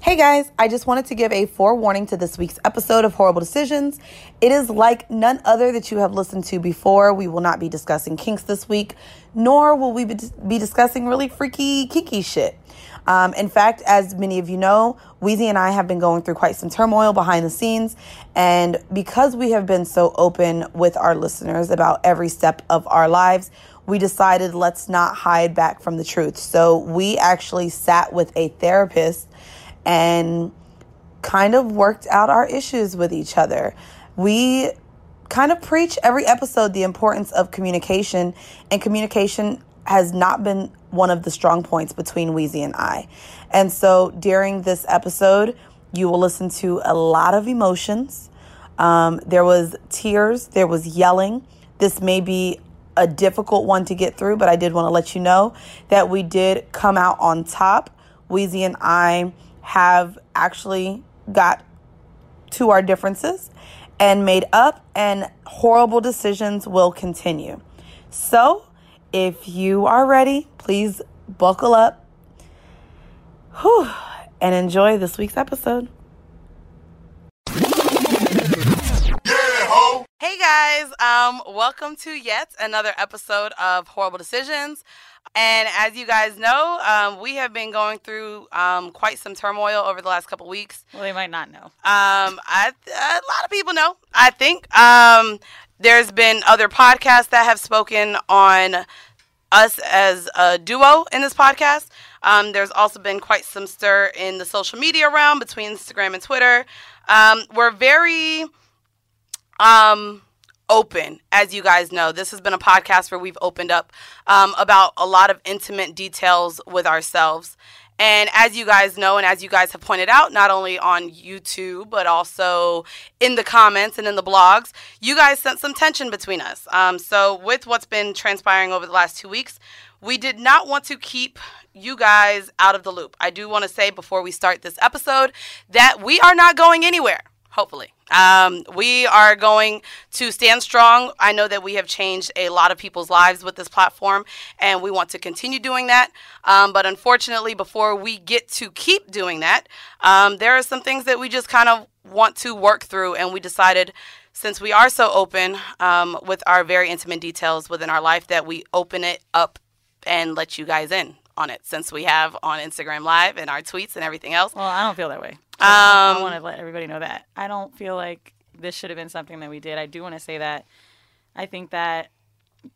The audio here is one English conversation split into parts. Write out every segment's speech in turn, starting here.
Hey guys, I just wanted to give a forewarning to this week's episode of Horrible Decisions. It is like none other that you have listened to before. We will not be discussing kinks this week, nor will we be discussing really freaky, kinky shit. Um, in fact, as many of you know, Weezy and I have been going through quite some turmoil behind the scenes. And because we have been so open with our listeners about every step of our lives, we decided let's not hide back from the truth. So we actually sat with a therapist and kind of worked out our issues with each other. We kind of preach every episode the importance of communication, and communication has not been one of the strong points between Weezy and I. And so during this episode, you will listen to a lot of emotions. Um, there was tears, there was yelling. This may be a difficult one to get through, but I did want to let you know that we did come out on top. Weezy and I have actually got to our differences and made up, and horrible decisions will continue. So, if you are ready, please buckle up whew, and enjoy this week's episode. Hey guys, um, welcome to yet another episode of Horrible Decisions. And as you guys know, um, we have been going through um, quite some turmoil over the last couple weeks. Well, they might not know. Um, I, a lot of people know. I think um, there's been other podcasts that have spoken on us as a duo in this podcast. Um, there's also been quite some stir in the social media realm between Instagram and Twitter. Um, we're very um, open, as you guys know. This has been a podcast where we've opened up um, about a lot of intimate details with ourselves. And as you guys know, and as you guys have pointed out, not only on YouTube, but also in the comments and in the blogs, you guys sent some tension between us. Um, so, with what's been transpiring over the last two weeks, we did not want to keep you guys out of the loop. I do want to say before we start this episode that we are not going anywhere, hopefully. Um, we are going to stand strong. I know that we have changed a lot of people's lives with this platform, and we want to continue doing that. Um, but unfortunately, before we get to keep doing that, um, there are some things that we just kind of want to work through, and we decided since we are so open um, with our very intimate details within our life that we open it up and let you guys in on it since we have on Instagram Live and our tweets and everything else. Well, I don't feel that way. Um, I want to let everybody know that. I don't feel like this should have been something that we did. I do want to say that I think that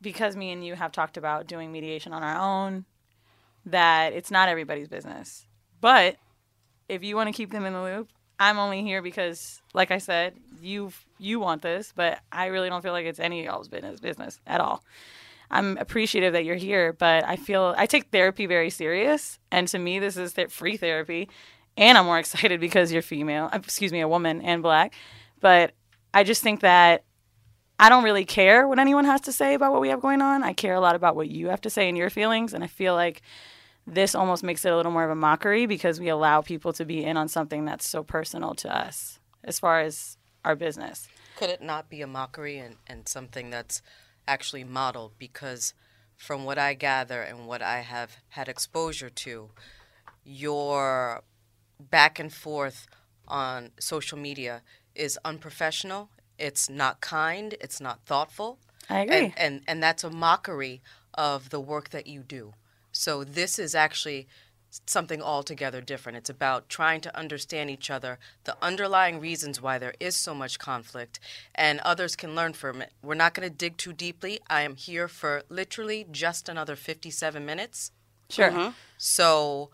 because me and you have talked about doing mediation on our own, that it's not everybody's business. But if you want to keep them in the loop, I'm only here because, like I said, you you want this, but I really don't feel like it's any of y'all's business business at all. I'm appreciative that you're here, but I feel I take therapy very serious, and to me, this is th- free therapy, and I'm more excited because you're female, uh, excuse me, a woman and black. But I just think that I don't really care what anyone has to say about what we have going on. I care a lot about what you have to say and your feelings. And I feel like this almost makes it a little more of a mockery because we allow people to be in on something that's so personal to us as far as our business. Could it not be a mockery and, and something that's actually modeled? Because from what I gather and what I have had exposure to, your back and forth on social media is unprofessional. It's not kind. It's not thoughtful. I agree. And, and, and that's a mockery of the work that you do. So this is actually something altogether different. It's about trying to understand each other, the underlying reasons why there is so much conflict, and others can learn from it. We're not going to dig too deeply. I am here for literally just another 57 minutes. Sure. Mm-hmm. So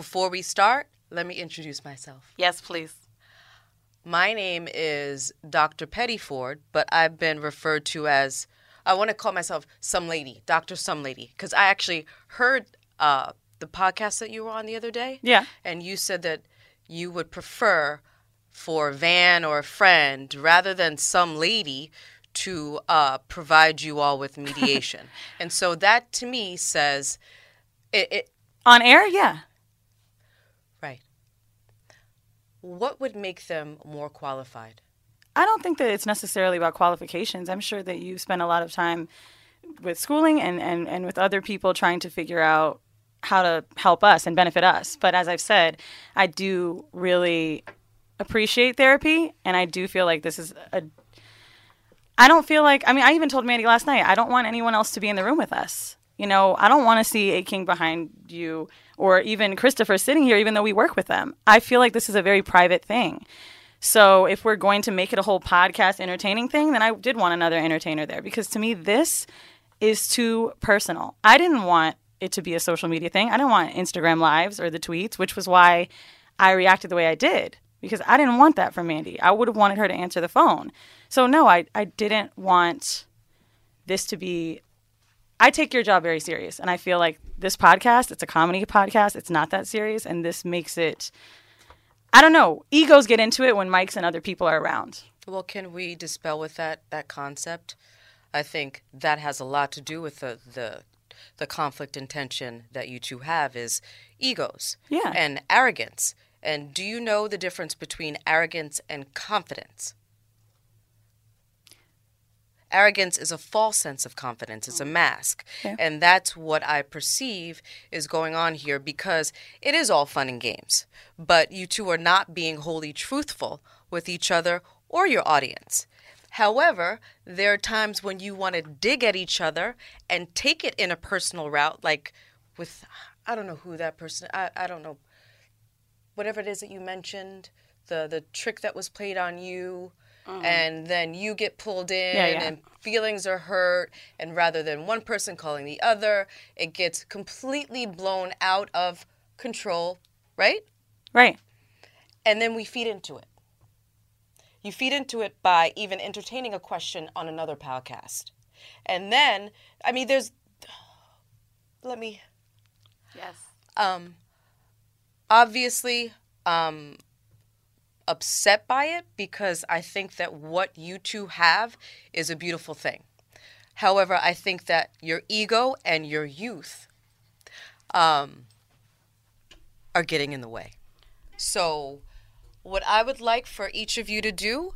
before we start, let me introduce myself. Yes, please. My name is Dr. Pettyford, but I've been referred to as I want to call myself some lady, Dr. Some Lady, because I actually heard uh, the podcast that you were on the other day. Yeah. And you said that you would prefer for Van or a friend rather than some lady to uh, provide you all with mediation. and so that to me says it, it On air, yeah. right. What would make them more qualified? I don't think that it's necessarily about qualifications. I'm sure that you spend a lot of time with schooling and, and, and with other people trying to figure out how to help us and benefit us. But as I've said, I do really appreciate therapy and I do feel like this is a I don't feel like I mean I even told Mandy last night I don't want anyone else to be in the room with us. You know, I don't want to see a king behind you or even Christopher sitting here even though we work with them. I feel like this is a very private thing. So if we're going to make it a whole podcast entertaining thing, then I did want another entertainer there because to me this is too personal. I didn't want it to be a social media thing. I didn't want Instagram lives or the tweets, which was why I reacted the way I did because I didn't want that from Mandy. I would have wanted her to answer the phone. So no, I I didn't want this to be I take your job very serious and I feel like this podcast, it's a comedy podcast, it's not that serious and this makes it I don't know, egos get into it when Mike's and other people are around. Well, can we dispel with that that concept? I think that has a lot to do with the the, the conflict and tension that you two have is egos Yeah. and arrogance. And do you know the difference between arrogance and confidence? Arrogance is a false sense of confidence. It's a mm. mask. Yeah. And that's what I perceive is going on here because it is all fun and games. But you two are not being wholly truthful with each other or your audience. However, there are times when you want to dig at each other and take it in a personal route, like with, I don't know who that person, I, I don't know, whatever it is that you mentioned, the, the trick that was played on you, and then you get pulled in Yeah, yeah. and feelings are hurt, and rather than one person calling the other, it gets completely blown out of control, right? Right. and then we feed into it. You feed into it by even entertaining a question on another podcast. And then, I mean, there's, let me, Yes. um, obviously, um, upset by it because I think that what you two have is a beautiful thing. However, I think that your ego and your youth um, are getting in the way. So, what I would like for each of you to do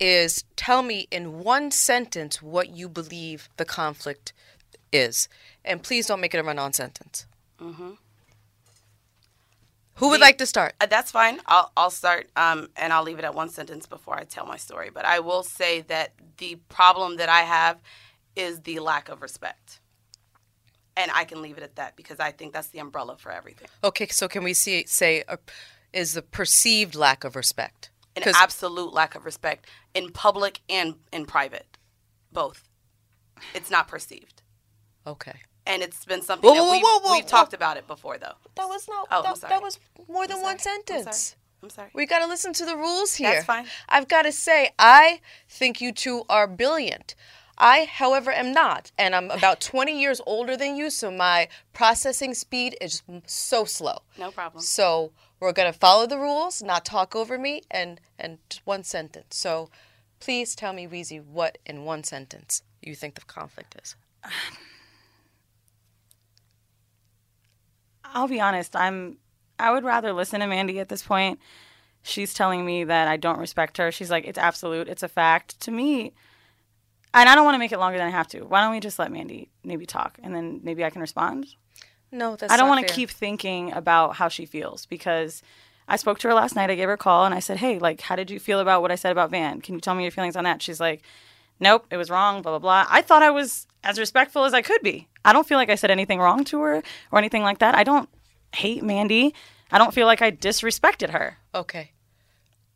is tell me in one sentence what you believe the conflict is. And please don't make it a run on sentence. Who would The- like to start? Uh, that's fine. I'll, I'll start um, and I'll leave it at one sentence before I tell my story. But I will say that the problem that I have is the lack of respect. And I can leave it at that because I think that's the umbrella for everything. Okay, so can we see say uh, is the perceived lack of respect? An absolute lack of respect in public and in private, both. It's not perceived. okay. And it's been something Whoa, that whoa, we've, whoa, whoa, we've whoa. talked about it before, though. That was not Oh, that, sorry. that was more than one sorry. I'm sorry. sentence. I'm sorry. We got to listen to the rules here. That's fine. I've got to say, I think you two are brilliant. I, however, am not. And I'm about 20 years older than you, so my processing speed is so slow. No problem. So we're going to follow the rules, not talk over me, and, and one sentence. So please tell me, Weezy, what in one sentence you think the conflict is. I'll be honest. I'm. I would rather listen to Mandy at this point. She's telling me that I don't respect her. She's like, it's absolute. It's a fact. To me, and I don't want to make it longer than I have to. Why don't we just let Mandy maybe talk, and then maybe I can respond. No, that's I don't want to keep thinking about how she feels because I spoke to her last night. I gave her a call and I said, "Hey, like, how did you feel about what I said about Van? Can you tell me your feelings on that?" She's like, "Nope, it was wrong." Blah blah blah. I thought I was as respectful as I could be. I don't feel like I said anything wrong to her or anything like that. I don't hate Mandy. I don't feel like I disrespected her. Okay.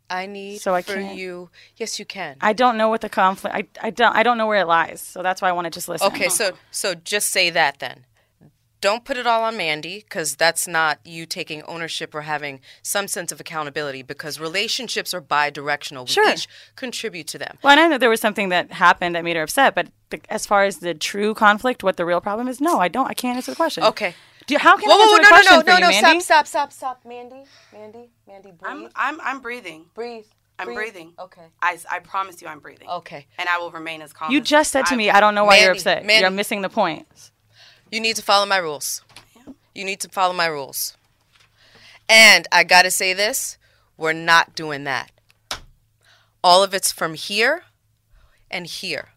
I need So I for can't- you. Yes, you can. I don't know what the conflict. I, I don't I don't know where it lies. So that's why I want to just listen. Okay, so so just say that then. Don't put it all on Mandy because that's not you taking ownership or having some sense of accountability because relationships are bi-directional. We Sure. each contribute to them. Well, I know there was something that happened that made her upset, but the, as far as the true conflict, what the real problem is, no, I don't. I can't answer the question. Okay. Do you, how can Whoa, I answer whoa, the no, question no, for no, you, no, Mandy? stop, stop, stop, stop, Mandy, Mandy, Mandy, breathe, I'm I'm I'm breathing. breathe. I'm breathe. breathing. Okay. I, I promise you I'm breathing. Okay. And I will remain as calm. You just said to I- me, I don't know why you're upset. Mandy. You're missing the point. You need to follow my rules. You need to follow my rules. And I got to say this we're not doing that. All of it's from here and here.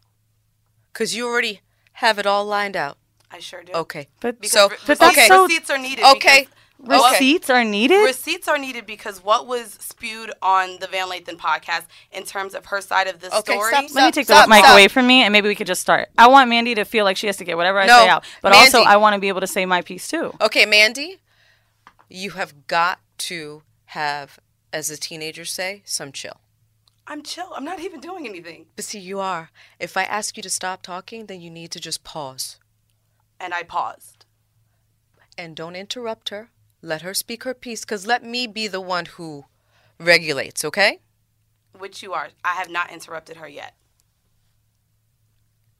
Because you already have it all lined out. I sure do. Okay. But- Because so, but that's okay. so- receipts are needed. Okay. Oh, because- Receipts are needed. Receipts are needed because what was spewed on the Van Lathan podcast in terms of her side of the Okay, story. stop, Let me take stop, the mic stop. away from me, and maybe we could just start. I want Mandy to feel like she has to get whatever I No, say out, but also I want to be able to say my piece too. Okay, Mandy, you have got to have, as the teenagers say, some chill. I'm chill. I'm not even doing anything. But see, you are. If I ask you to stop talking, then you need to just pause. And I paused. and don't interrupt her. Let her speak her piece, because let me be the one who regulates, okay? Which you are. I have not interrupted her yet.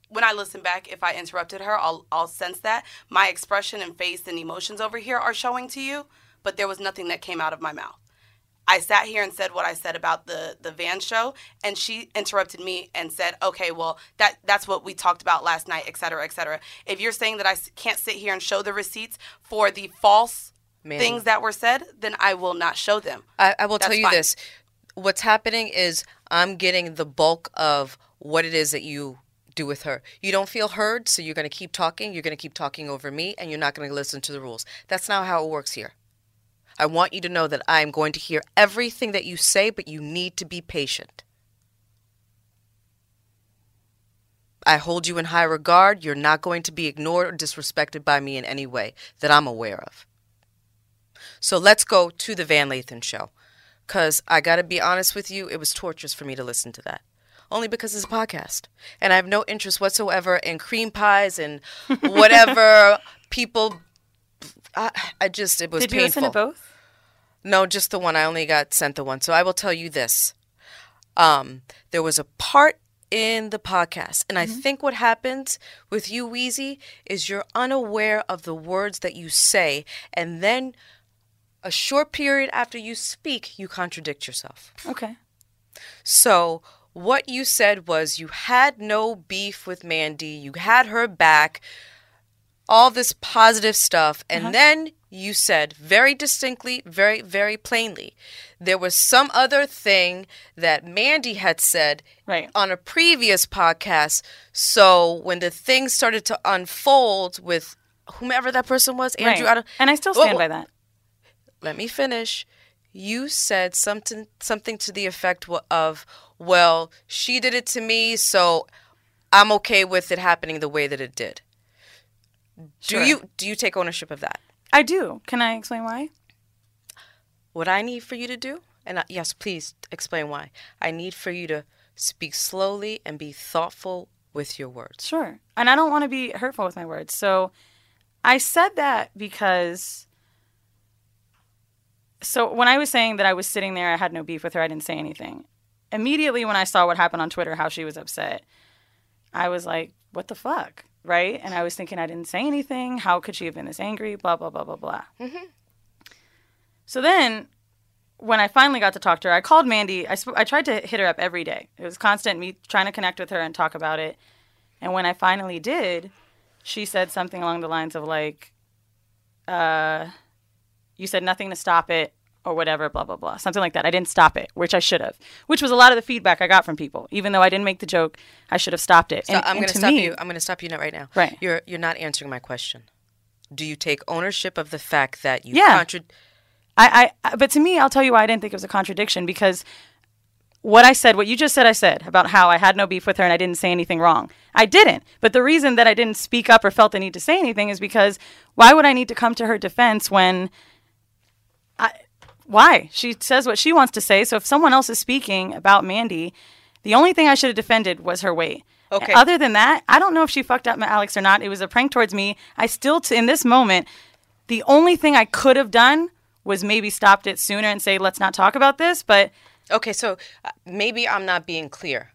When I listen back, if I interrupted her, I'll, I'll sense that. My expression and face and emotions over here are showing to you, but there was nothing that came out of my mouth. I sat here and said what I said about the the van show, and she interrupted me and said, "Okay, well that that's what we talked about last night, et cetera, et cetera." If you're saying that I can't sit here and show the receipts for the false Mandy. things that were said, then I will not show them. I, I will That's tell you fine. this. What's happening is I'm getting the bulk of what it is that you do with her. You don't feel heard, so you're going to keep talking. You're going to keep talking over me, and you're not going to listen to the rules. That's not how it works here. I want you to know that I'm going to hear everything that you say, but you need to be patient. I hold you in high regard. You're not going to be ignored or disrespected by me in any way that I'm aware of. So let's go to the Van Lathan show. Because I got to be honest with you, it was torturous for me to listen to that. Only because it's a podcast. And I have no interest whatsoever in cream pies and whatever people. I, I just, it was Did you painful. listen to both? No, just the one. I only got sent the one. So I will tell you this. Um, there was a part in the podcast, and I think what happens with you, Weezy, is you're unaware of the words that you say, and then a short period after you speak, you contradict yourself. Okay. So what you said was you had no beef with Mandy, you had her back, all this positive stuff, and uh-huh. then you said very distinctly, very, very plainly, there was some other thing that Mandy had said Right. on a previous podcast. So when the thing started to unfold with whomever that person was, Andrew, right. I and I still stand whoa. by that. Let me finish. You said something something to the effect of, "Well, she did it to me, so I'm okay with it happening the way that it did." Sure. Do you do you take ownership of that? I do. Can I explain why? What I need for you to do, and I, yes, please explain why. I need for you to speak slowly and be thoughtful with your words. Sure. And I don't want to be hurtful with my words. So I said that because. So when I was saying that I was sitting there, I had no beef with her, I didn't say anything. Immediately when I saw what happened on Twitter, how she was upset, I was like, what the fuck? Right? And I was thinking I didn't say anything. How could she have been this angry? Blah, blah, blah, blah, blah. So then when I finally got to talk to her, I called Mandy. I, sp- I tried to hit her up every day. It was constant me trying to connect with her and talk about it. And when I finally did, she said something along the lines of like, uh, You said nothing to stop it or whatever, blah, blah, blah. Something like that. I didn't stop it, which I should have, which was a lot of the feedback I got from people. Even though I didn't make the joke, I should have stopped it. So And- I'm going to to stop me- you. I'm going to stop you right now. Right. You're you're not answering my question. Do you take ownership of the fact that you Yeah. I, I, but to me, I'll tell you why I didn't think it was a contradiction because what I said, what you just said, I said about how I had no beef with her and I didn't say anything wrong. I didn't. But the reason that I didn't speak up or felt the need to say anything is because why would I need to come to her defense when why? She says what she wants to say. So if someone else is speaking about Mandy, the only thing I should have defended was her weight. Okay. Other than that, I don't know if she fucked up my Alex or not. It was a prank towards me. I still, t- in this moment, the only thing I could have done was maybe stopped it sooner and say, let's not talk about this. But Okay, so uh, maybe I'm not being clear.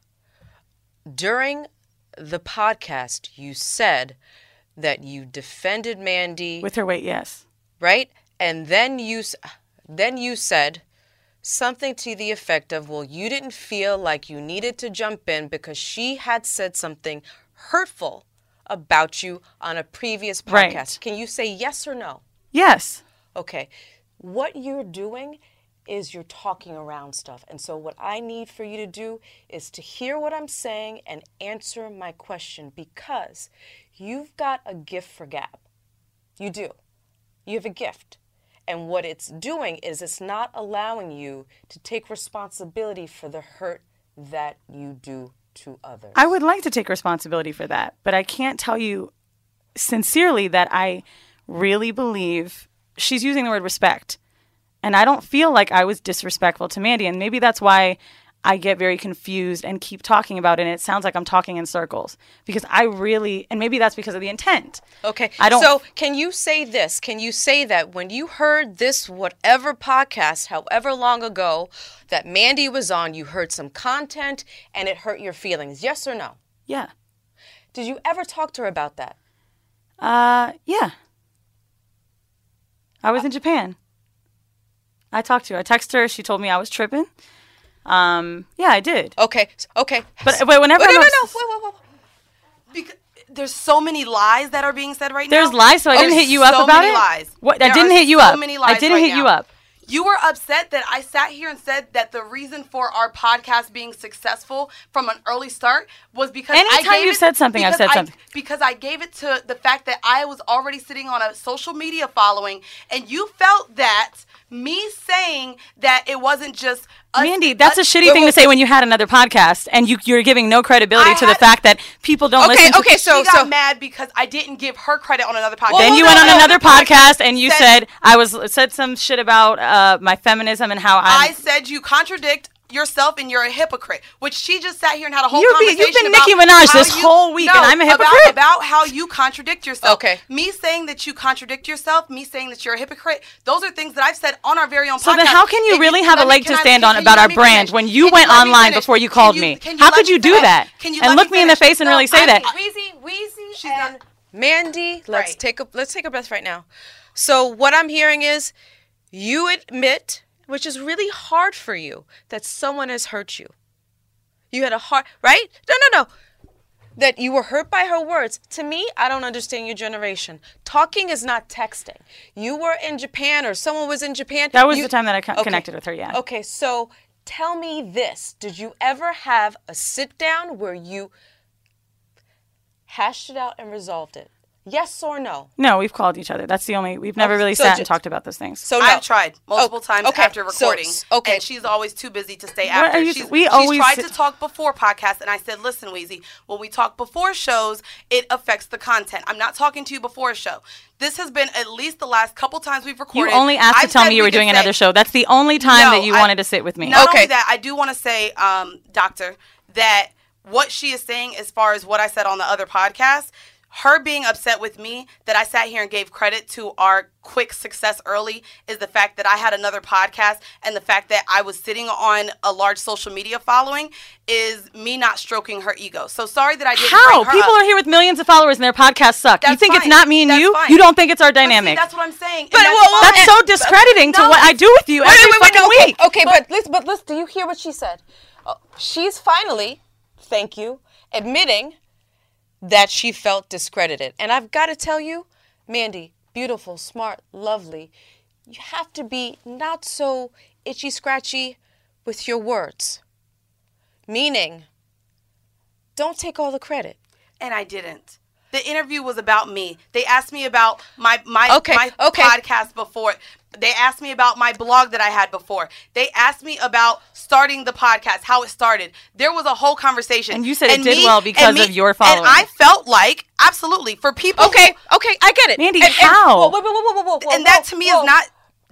During the podcast, you said that you defended Mandy, with her weight, yes. right? And then you s- then you said something to the effect of, "Well, you didn't feel like you needed to jump in because she had said something hurtful about you on a previous podcast." Right. Can you say yes or no? Yes. Okay. What you're doing is you're talking around stuff. And so, what I need for you to do is to hear what I'm saying and answer my question because you've got a gift for gab. You do. You have a gift. And what it's doing is it's not allowing you to take responsibility for the hurt that you do to others. I would like to take responsibility for that, but I can't tell you sincerely that I really believe she's using the word respect. And I don't feel like I was disrespectful to Mandy. And maybe that's why I get very confused and keep talking about it. And it sounds like I'm talking in circles because I really, and maybe that's because of the intent. Okay. I don't- So, can you say this? Can you say that when you heard this, whatever podcast, however long ago, that Mandy was on, you heard some content and it hurt your feelings? Yes or no? Yeah. Did you ever talk to her about that? Uh, yeah. I was in Japan. I talked to her. I texted her. She told me I was tripping. Um, yeah, I did. Okay. Okay. But but whenever Wait, I'm no, no, no. Wait, wait, wait. Because there's so many lies that are being said right now. There's lies, so I didn't hit you up so about many it? Lies. What- I didn't hit you so up. Many I didn't right hit you up. You were upset that I sat here and said that the reason for our podcast being successful from an early start was because I Anytime gave you've it- said something, I've because said I- something. because I gave it to the fact that I was already sitting on a social media following, and you felt that me saying that it wasn't just us, Mandy, that's a shitty thing to say when you had another podcast and you, you're giving no credibility I to the fact that people don't Okay, listen to okay, so she got so mad because I didn't give her credit on another podcast. Then Well, you no, went on no, another the podcast and you said- said I was said some shit about uh, my feminism and how I I'm. said you contradict yourself and you're a hypocrite, which she just sat here and had a whole You're be- conversation you've been about Nicki Minaj how this you- whole week, and I'm a hypocrite? About, how you contradict yourself. Okay. Me saying that you contradict yourself, me saying that you're a hypocrite, those are things that I've said on our very own So podcast. then, how can you And really have a leg to stand can on about our brand finish? when you Can went let me online finish? before you called me? can How could you do that? Can you And look me in the face and really say that? I- Weezy, Weezy, She's and Mandy, let's Right. take a let's take a breath right now. So what I'm hearing is you admit, which is really hard for you, that someone has hurt you. You had a heart, right? No, no, no. That you were hurt by her words. To me, I don't understand your generation. Talking is not texting. You were in Japan, or someone was in Japan. That was You- the time that I con- Okay. connected with her. Yeah. Okay, so tell me this. Did you ever have a sit down where you hashed it out and resolved it? Yes or no? No, we've called each other. That's the only. We've never Oh, really so sat ju- and talked about those things. So no. I've tried multiple Oh, times okay, after so- recording. okay. And she's always too busy to stay after. you- she's, we she's always tried to talk before podcasts, and I said, listen, Weezy, when we talk before shows, it affects the content. I'm not talking to you before a show. This has been at least the last couple times we've recorded. You recorded. only asked to I've tell me you we were doing say- another show. That's the only time No, that you I- wanted to sit with me. Not Okay. only that, I do want to say, um, Doctor, that what she is saying as far as what I said on the other podcast, her being upset with me that I sat here and gave credit to our quick success early is the fact that I had another podcast and the fact that I was sitting on a large social media following is me not stroking her ego. So sorry that I didn't How? People up. are here with millions of followers and their podcasts suck. you That's think it's not me and That's you? fine. You don't think it's our But see, dynamic? that's what I'm saying. But and well, well, That's so discrediting to no, what I do with you Wait, every wait, wait, fucking okay, week. Okay, but listen, but listen, do you hear what she said? Uh, she's finally, thank you, admitting that she felt discredited. And I've got to tell you, Mandy, beautiful, smart, lovely. you have to be not so itchy scratchy with your words. Meaning, don't take all the credit. And I didn't. The interview was about me. They asked me about my my Okay, my okay. podcast before. They asked me about my blog that I had before. They asked me about starting the podcast, how it started. There was a whole conversation. And you said it did well because and of your following. And I felt like absolutely for people. Okay, okay, I get it. Mandy, And- and- how? whoa, whoa, whoa, whoa, whoa, whoa, whoa, and that to me whoa. is not.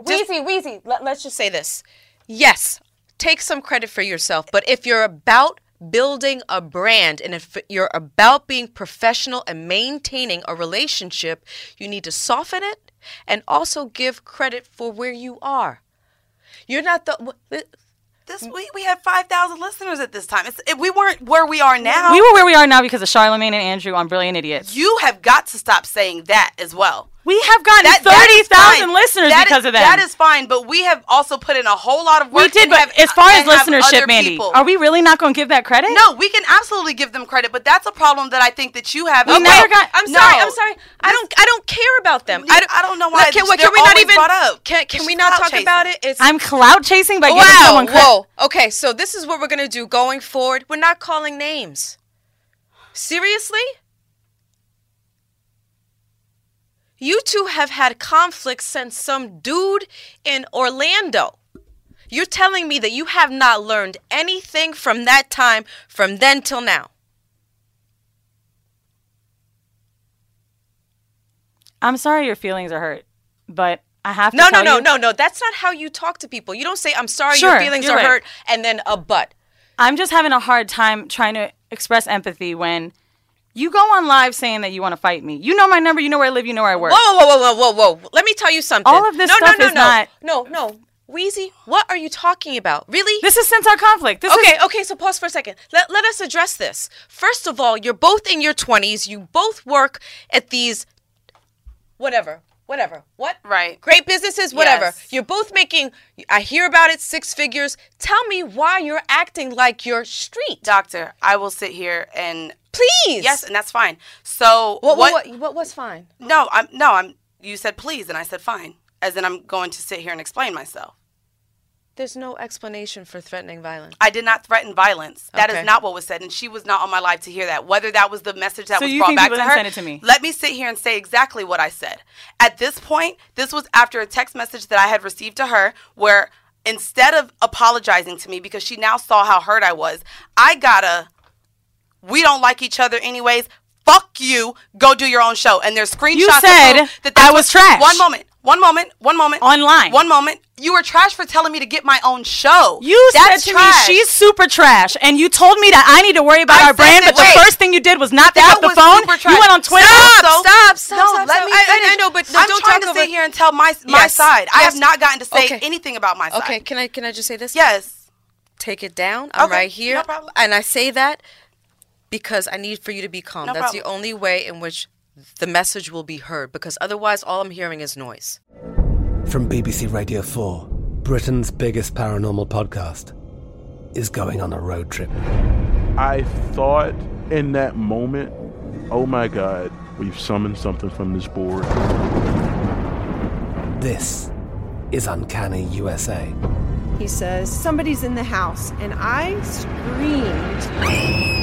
Just, Weezy, Weezy, let, let's just say this. Yes, take some credit for yourself, but if you're about building a brand and if you're about being professional and maintaining a relationship, you need to soften it and also give credit for where you are. You're not the. this we, we had five thousand listeners at this time. It's, it, we weren't where we are now. We were where we are now because of Charlamagne and Andrew on Brilliant Idiots. you have got to stop saying that as well. We have gotten That- thirty thousand listeners That because is- of that. That is fine, but we have also put in a whole lot of work. we did, but have- as far as listenership, Mandy, people. are we really not going to give that credit? No, we can absolutely give them credit, but that's a problem that I think that you have. We as never got- I'm No. sorry. I'm sorry. I don't. I don't care about them. Yeah, I don't know why Can, they're can we not even? Can Can we not talk chasing. about it? It's I'm cloud chasing by giving wow. someone credit. Whoa. Okay. So this is what we're gonna do going forward. We're not calling names. Seriously? You two have had conflicts since some dude in Orlando. You're telling me that you have not learned anything from that time from then till now. I'm sorry your feelings are hurt, but I have to No, no, no, you, no, no. That's not how you talk to people. You don't say, I'm sorry, Sure, your feelings are right. hurt, and then a but. I'm just having a hard time trying to express empathy when you go on live saying that you want to fight me. You know my number, you know where I live, you know where I work. Whoa, whoa, whoa, whoa, whoa, whoa. Let me tell you something. All of this no, stuff no, no, is no. not- No, no. Wheezy, what are you talking about? Really? This is since our conflict. This okay, is okay, so pause for a second. Let, let us address this. First of all, you're both in your 20s. You both work at these, whatever, whatever. What? Right. Great businesses, whatever. Yes. You're both making, I hear about it, six figures. Tell me why you're acting like you're street. Doctor, I will sit here and Please. yes, and that's fine. So What, what? what, what, what was fine? No, I'm no, I'm. You said please, and I said fine, as in I'm going to sit here and explain myself. There's no explanation for threatening violence. I did not threaten violence. That is Okay. not what was said, and she was not on my live to hear that. Whether that was the message that So was you brought think back to her, send it to me? let me sit here and say exactly what I said. At this point, this was after a text message that I had received to her, where instead of apologizing to me because she now saw how hurt I was, I got a we don't like each other anyways. Fuck you. Go do your own show. And there's screenshots. You said prove that I that's was trash. One moment. One moment. One moment. Online. One moment. You were trash for telling me to get my own show. You That's said to trash. me she's super trash, and you told me that I need to worry about I our brand, that- but wait. the first thing you did was not pick That up the phone. super You went on Twitter. Stop, Also- stop, stop, No, stop, let stop. me I- I- I know, but I'm don't trying talk to over- sit here and tell my my Yes, side. I have not gotten to say Okay. anything about my side. Okay, can I can I just say this? Yes. Take it down. I'm Okay, right here. no problem. And I say that because I need for you to be calm. No That's the only way in which the message will be heard because otherwise all I'm hearing is noise. From BBC Radio 4, Britain's biggest paranormal podcast is going on a road trip. I thought in that moment, oh my God, we've summoned something from this board. This is Uncanny USA. He says, Somebody's in the house, and I screamed.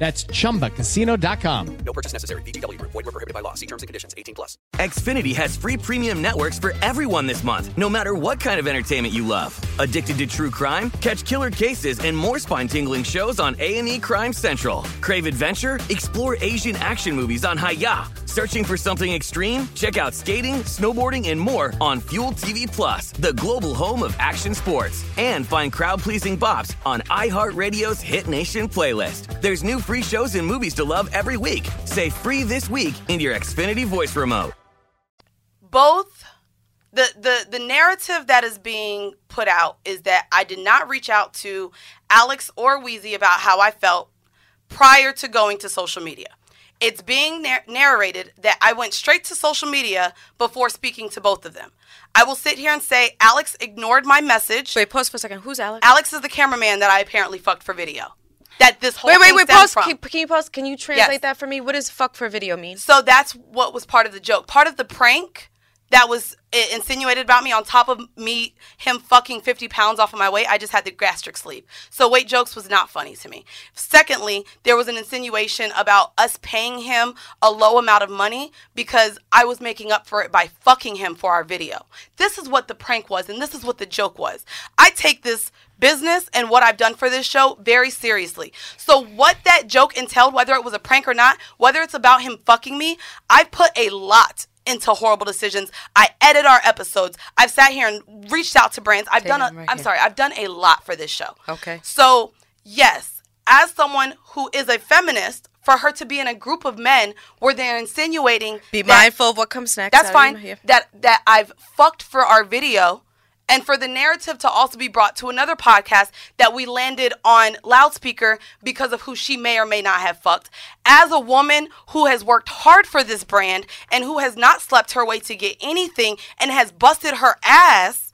That's chumbacasino.com. No purchase necessary. Group. Void were prohibited by law. See terms and conditions. 18 plus. Xfinity has free premium networks for everyone this month, no matter what kind of entertainment you love. Addicted to true crime? Catch killer cases and more spine-tingling shows on A&E Crime Central. Crave adventure? Explore Asian action movies on Hi-YAH. Searching for something extreme? Check out skating, snowboarding, and more on Fuel TV Plus, the global home of action sports. And find crowd pleasing bops on iHeartRadio's Hit Nation playlist. There's new free shows and movies to love every week. Say free this week in your Xfinity voice remote. both the the the narrative that is being put out is that I did not reach out to Alex or Weezy about how I felt prior to going to social media. It's being nar- narrated that I went straight to social media before speaking to both of them. I will sit here and say Alex ignored my message. Wait, pause for a second. Who's Alex? Alex is the cameraman that I apparently fucked for video. That this whole Wait, wait, thing wait. Pause. from. Can, can you pause? Can you translate Yes. that for me? What does "fuck for video" mean? So that's what was part of the joke. Part of the prank that was insinuated about me on top of me him fucking 50 pounds off of my weight i just had the gastric sleeve. So weight jokes was not funny to me. Secondly there was an insinuation about us paying him a low amount of money because i was making up for it by fucking him for our video. This is what the prank was and this is what the joke was. I take this business and what I've done for this show very seriously. So what that joke entailed, whether it was a prank or not, whether it's about him fucking me, I put a lot into horrible decisions. I edit our episodes. I've sat here and reached out to brands. I've Take done a, right I'm here. sorry, I've done a lot for this show. Okay. So, yes, as someone who is a feminist, for her to be in a group of men where they're insinuating Be that- mindful of what comes next. that's How do you fine. That that I've fucked for our video, and for the narrative to also be brought to another podcast that we landed on loudspeaker because of who she may or may not have fucked. As a woman who has worked hard for this brand and who has not slept her way to get anything and has busted her ass.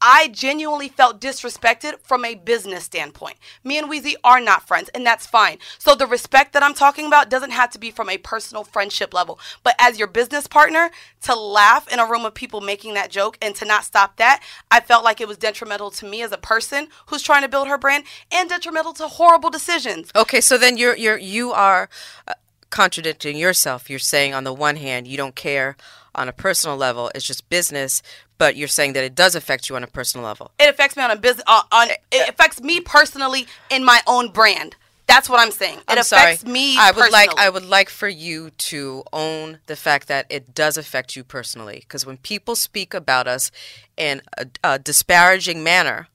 I genuinely felt disrespected from a business standpoint. Me and Weezy are not friends, and that's fine. So the respect that I'm talking about doesn't have to be from a personal friendship level. But as your business partner, to laugh in a room of people making that joke and to not stop that, I felt like it was detrimental to me as a person who's trying to build her brand and detrimental to horrible decisions. Okay, so then you're you're you are uh, contradicting yourself. You're saying on the one hand you don't care on a personal level, it's just business, but you're saying that it does affect you on a personal level. It affects me on a business on, uh, on it uh, affects me personally in my own brand. That's what I'm saying. It I'm affects sorry. me I would like. I would like for you to own the fact that it does affect you personally because when people speak about us in a, a disparaging manner,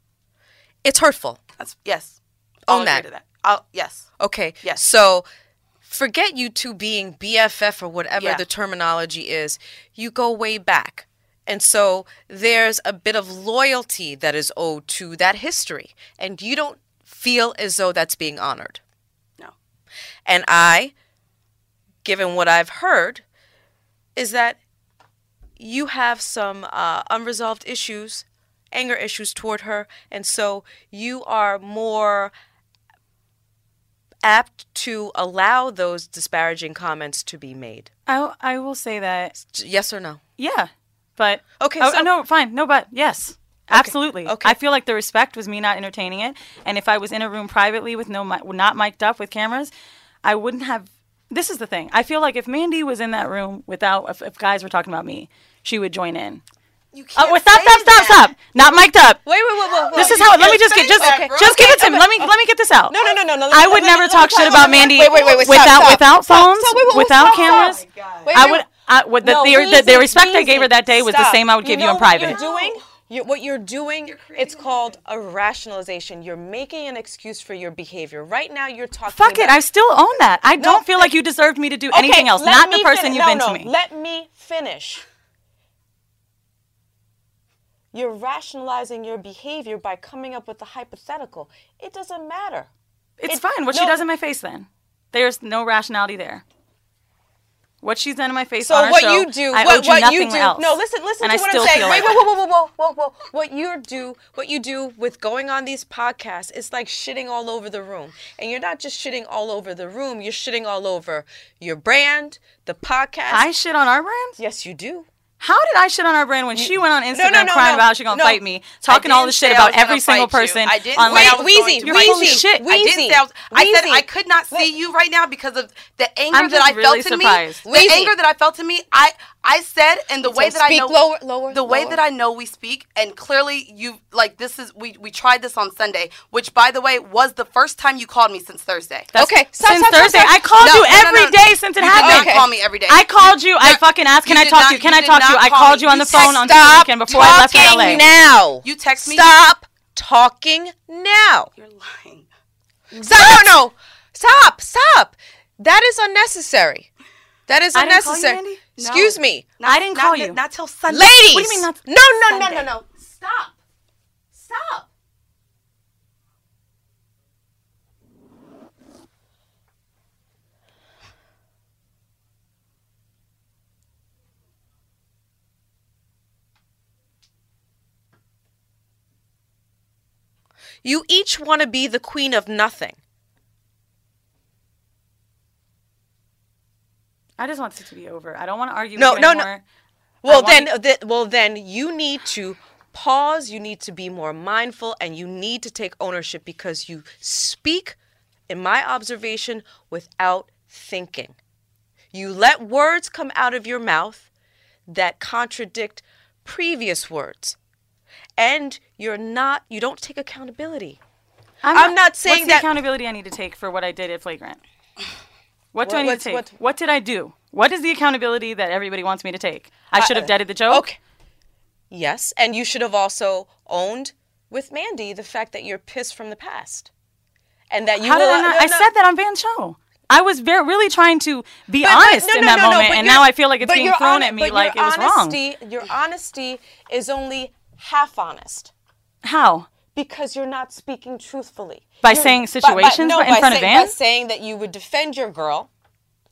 it's hurtful. That's yes. Own I'll that. to that. I'll, yes. Okay. Yes. So forget you two being BFF or whatever Yeah. the terminology is. You go way back. And so there's a bit of loyalty that is owed to that history. And you don't feel as though that's being honored. No. And I, given what I've heard, is that you have some uh, unresolved issues, anger issues toward her. And so you are more apt to allow those disparaging comments to be made. I, I will say that. Yes or no? Yeah. But. Okay, Oh, so- no, fine. No, but yes. Absolutely. Okay. I feel like the respect was me not entertaining it. And if I was in a room privately with no, not mic'd up with cameras, I wouldn't have. This is the thing. I feel like if Mandy was in that room without, if, if guys were talking about me, she would join in. You uh, Oh, wait, stop, stop, stop, stop! Not mic'd up. Wait, wait, wait, wait. This is how. Let me just get just say that, just bro. give it to Okay, me. Let me let me get this out. No, no, no, no, no. I would never talk talk shit about about Mandy Wait, wait, wait, wait, without without phones, stop, wait, wait, without cameras. I would. I, what the, No, the, the, the Weezy, respect I gave her that day was the same I would give you, know in private. What you're doing? You, what you're doing, it's called a rationalization. You're making an excuse for your behavior. Right now, you're talking. Fuck it. I still own that. I No, don't feel like you deserved me to do Okay, anything else. Not the person fin- you've no, been no, to me. Let me finish. You're rationalizing your behavior by coming up with a hypothetical. It doesn't matter. It's It- fine. What she does in my face, then. There's no rationality there. What she's done in my face So on our what show, you do, I what, you you do, else. no, listen, listen and to I what still I'm saying. feel Wait, like wait, whoa, whoa, whoa, whoa, whoa, whoa. What you do, what you do with going on these podcasts, it's like shitting all over the room. And you're not just shitting all over the room, you're shitting all over your brand, the podcast. I shit on our brand? Yes, you do. How did I shit on our brand when she went on Instagram no, no, crying no, about how she gonna fight me, talking all this shit about every single fight you. person? I didn't on say like, I was Weezy, you're of shit. I didn't say I was. I said I could not see you right now because of the anger I'm that I really felt in surprised. me. The anger that I felt in me. I I said, and the way that I know lower- lower, the way lower. that I know we speak, and clearly you like this is we we tried this on Sunday, which by the way was the first time you called me since Thursday. okay, stop, Since stop, stop, Thursday, stop. I called No, you no, no, every no. day since since it You did happened. not call me every day. I called you. I fucking asked, can I talk not- to you? Can I talk to you? not I called me. you on the phone on Stop the weekend before I left for talking LA. now. You text me. Stop talking now. You're lying. Stop! No, no, stop! Stop! That is unnecessary. That is I didn't call you, unnecessary. Andy? Excuse me, Not, I didn't not- call you. Not till Sunday. ladies. What do you mean not- No, no, no, no, no. Stop. Stop. You each want to be the queen of nothing. I just want it to be over. I don't want to argue No, with you no, no. Well, then, you- th- well, then you need to pause. You need to be more mindful, and you need to take ownership because you speak, in my observation, without thinking. You let words come out of your mouth that contradict previous words, and you're not. You don't take accountability. I'm not saying what's that- the accountability I need to take for what I did at Flagrant. What do What- I need to take? what- What, did I do? What is the accountability that everybody wants me to take? I should have Uh, deaded the joke. Okay. Yes, and you should have also owned with Mandy the fact that you're pissed from the past, and that you. How did I not? no, I no. said that on Van's show. I was very, really trying to be But- but- honest no, in that moment, but and now I feel like it's being thrown hone- at me like it was wrong. Your honesty is only half honest How? Because you're not speaking truthfully. By You're- saying by- by- situations no, in by front of saying, by saying that you would defend your girl,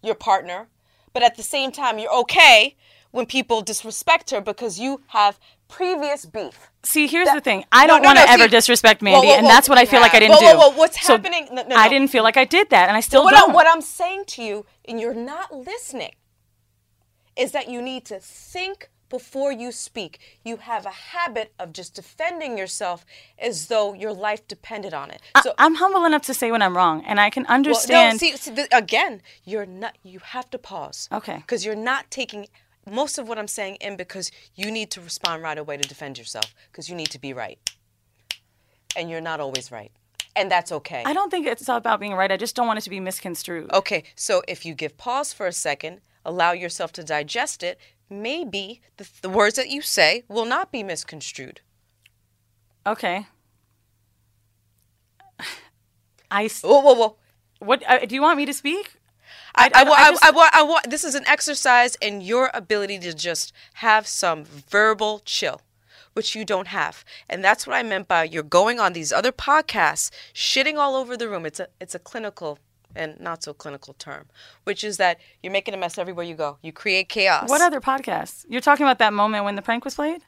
your partner, but at the same time you're okay when people disrespect her because you have previous beef. See, here's That- the thing. I No, don't no, want to no, ever see- disrespect Whoa, Mandy, whoa, and that's what I feel like I didn't Whoa, do. whoa, whoa, what's So happening? I didn't feel like I did that, and I still what, don't. I, what I'm saying to you, and you're not listening, is that you need to think before you speak. You have a habit of just defending yourself as though your life depended on it. So, I, am humble enough to say when I'm wrong, and I can well, understand. no, see, see the, again, you're not. You have to pause. Okay. Because you're not taking most of what I'm saying in because you need to respond right away to defend yourself because you need to be right, and you're not always right, and that's okay. I don't think it's all about being right. I just don't want it to be misconstrued. Okay, so if you give pause for a second, allow yourself to digest it, maybe the, the words that you say will not be misconstrued. Okay. I. Whoa, whoa, whoa. What uh, do you want me to speak? I, I, wa- I I, just- I, wa- I wa- this is an exercise in your ability to just have some verbal chill, which you don't have. And that's what I meant by you're going on these other podcasts, shitting all over the room. It's a, it's a clinical and not so clinical term, which is that you're making a mess everywhere you go. You create chaos. What other podcasts? You're talking about that moment when the prank was played?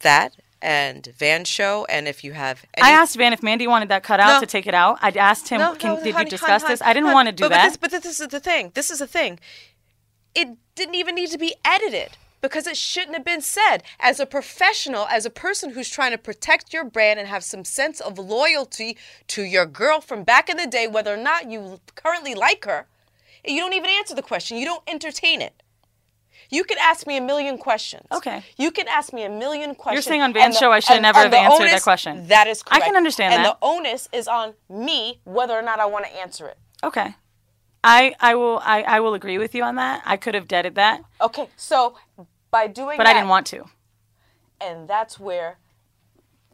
that and Van Show, and if you have any I asked Van if Mandy wanted that cut out No. to take it out. I asked him, No, can, no, did honey, you discuss honey, this? I didn't honey, want to do but, that. But this, but this is the thing. This is the thing. It didn't even need to be edited because it shouldn't have been said. As a professional, as a person who's trying to protect your brand and have some sense of loyalty to your girl from back in the day, whether or not you currently like her, you don't even answer the question. You don't entertain it. You could ask me a million questions. Okay. You can ask me a million questions. You're saying on and Van's the- show I should and- never and have answered that question. That is correct. I can understand and that. the onus is on me whether or not I want to answer it. okay. I, I will I, I will agree with you on that. I could have deaded that, Okay, so by doing but that, I didn't want to. and that's where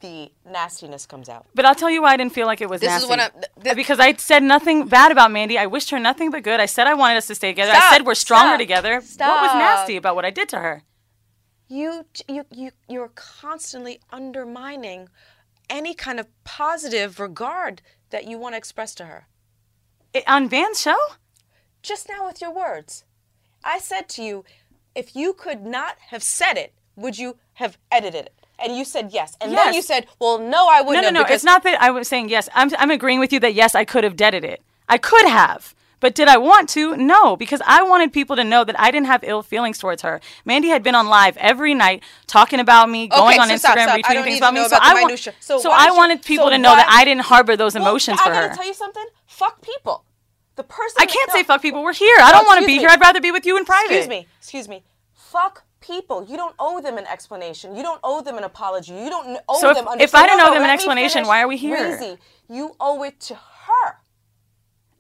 the nastiness comes out. But I'll tell you why I didn't feel like it was This nasty. is what I'm- th- because I said nothing bad about Mandy. I wished her nothing but good. I said I wanted us to stay together. I said we're stronger stop, together. What was nasty about what I did to her? You you you you're constantly undermining any kind of positive regard that you want to express to her. It, on Van's show? Just now with your words. I said to you, if you could not have said it, would you have edited it? And you said yes. And then you said, well, no, I wouldn't no, no. because It's not that I was saying yes. I'm, I'm agreeing with you that yes, I could have deaded it. I could have. But did I want to? No, because I wanted people to know that I didn't have ill feelings towards her. Mandy had been on live every night talking about me, going Okay, on so Instagram, stop, stop. Retweeting things about me. know So I, wa- So so I wanted people to know that I didn't harbor those Well, emotions I for her. I gotta tell you something. Fuck people. The person. I can't no. say fuck people. We're here. I don't want to be me. here. I'd rather be with you in private. Excuse me. Excuse me. Fuck people. You don't owe them an explanation. You don't owe them an apology. You don't owe So if- them. if understand- I don't No, owe them an explanation, why are we here? Crazy. you owe it to her.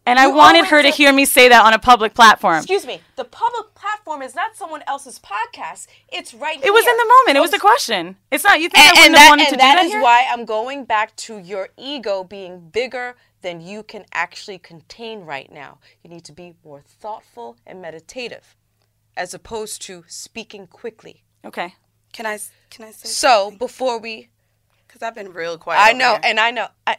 And I wanted her to say- hear me say that on a public platform. Excuse me. The public platform is not someone else's podcast. It's right here. It was in the moment. It was the question. It's not. You think and, I wouldn't and have that, wanted and to do that that is here? why I'm going back to your ego being bigger than you can actually contain right now. You need to be more thoughtful and meditative, as opposed to speaking quickly. Okay. Can I? Can I say? So before we, Because I've been real quiet. I know, and I know, I,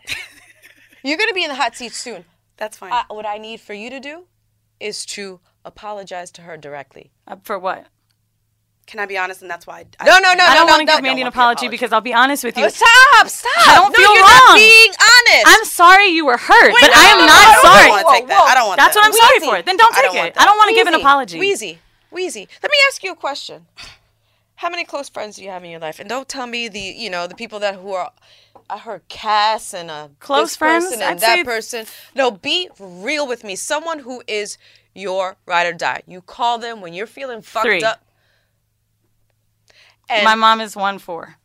you're gonna be in the hot seat soon. That's fine. I, what I need for you to do is to apologize to her directly. Uh, for what? Can I be honest? And that's why. I, No, no, no, I don't no, want to no, give Mandy an apology, apology. because I'll be honest with you. Oh, stop! Stop! I don't no, feel you're wrong. Not being honest. I'm sorry you were hurt, Wait, but no, I am no, no, not I don't sorry. want to take that. I don't want That's that. what I'm sorry for. Then don't I take don't it. I don't want to give an apology. Weezy, Weezy. Let me ask you a question. How many close friends do you have in your life? And don't tell me the you know the people that who are. I heard Cass and a Close this friends? person I'd and that say- person. No, be real with me. Someone who is your ride or die. You call them when you're feeling fucked Three. up. And My mom is one four.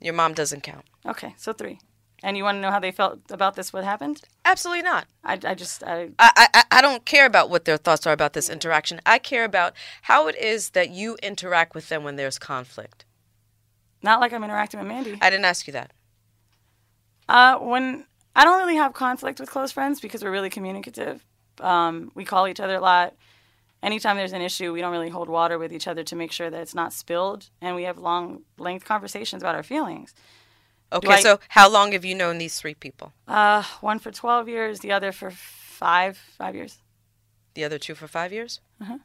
your mom doesn't count. Okay, so three. And you want to know how they felt about this? What happened? Absolutely not. I, I just I, I, I, I don't care about what their thoughts are about this interaction. I care about how it is that you interact with them when there's conflict. not like I'm interacting with Mandy. I didn't ask you that. Uh, when I don't really have conflict with close friends because we're really communicative. Um, we call each other a lot. Anytime there's an issue, we don't really hold water with each other to make sure that it's not spilled, and we have long, length conversations about our feelings. Okay, I- so how long have you known these three people? Uh, one for 12 years, the other for five, five years. The other two for five years? Uh-huh.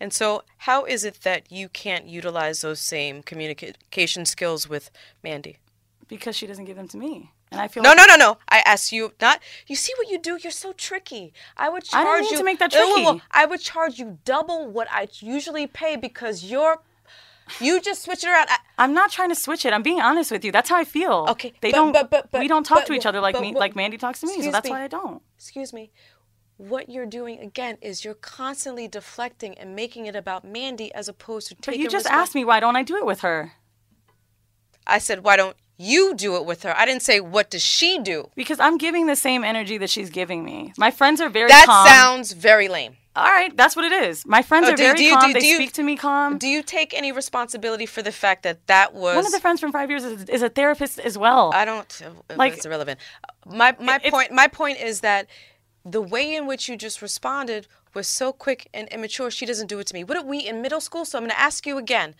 And so, how is it that you can't utilize those same communication skills with Mandy? Because she doesn't give them to me, and I feel No, like no, no, no. I asked you not. You see what you do? You're so tricky. I would charge I didn't mean you to make that tricky. I would charge you double what I usually pay because you're. You just switch it around. I, I'm not trying to switch it. I'm being honest with you. That's how I feel. Okay, they but- don't. but- but- but- we don't talk but- to each other like me, like Mandy talks to me. So that's me. why I don't. excuse me, what you're doing again is you're constantly deflecting and making it about Mandy as opposed to But taking. you just asked me why don't I do it with her? I said, why don't you do it with her? I didn't say what does she do. Because I'm giving the same energy that she's giving me. My friends are very That calm. sounds very lame. All right, that's what it is. My friends Oh, are do- very do you- calm. do- they do you- speak to me calm. Do you take any responsibility for the fact that that was One of the friends from five years is, is a therapist as well. I don't. Uh, uh, like- Like it's irrelevant. Uh, my my It- point. My point is that the way in which you just responded was so quick and immature. She doesn't do it to me. What are we in middle school? So I'm going to ask you again.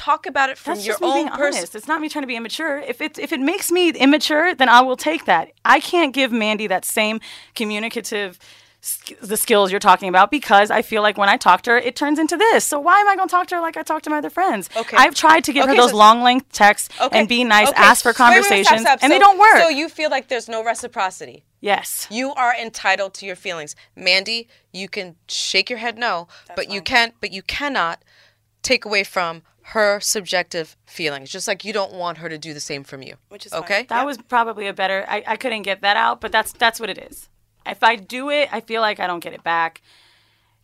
Talk about it from That's your just me own being person. honest. It's not me trying to be immature. If it if it makes me immature, then I will take that. I can't give Mandy that same communicative the skills you're talking about because I feel like when I talk to her, it turns into this. So why am I going to talk to her like I talk to my other friends? Okay. I've tried to give her those so- long length texts Okay. and be nice, okay. ask for Wait, wait, wait, stop, conversations, stop. and they don't work. So you feel like there's no reciprocity. yes. You are entitled to your feelings. Mandy, you can shake your head no, but you can't but you cannot take away from her subjective feelings. Just like you don't want her to do the same from you. Which is fine. okay? That was probably a better. I, I couldn't get that out, but that's that's what it is. If I do it, I feel like I don't get it back.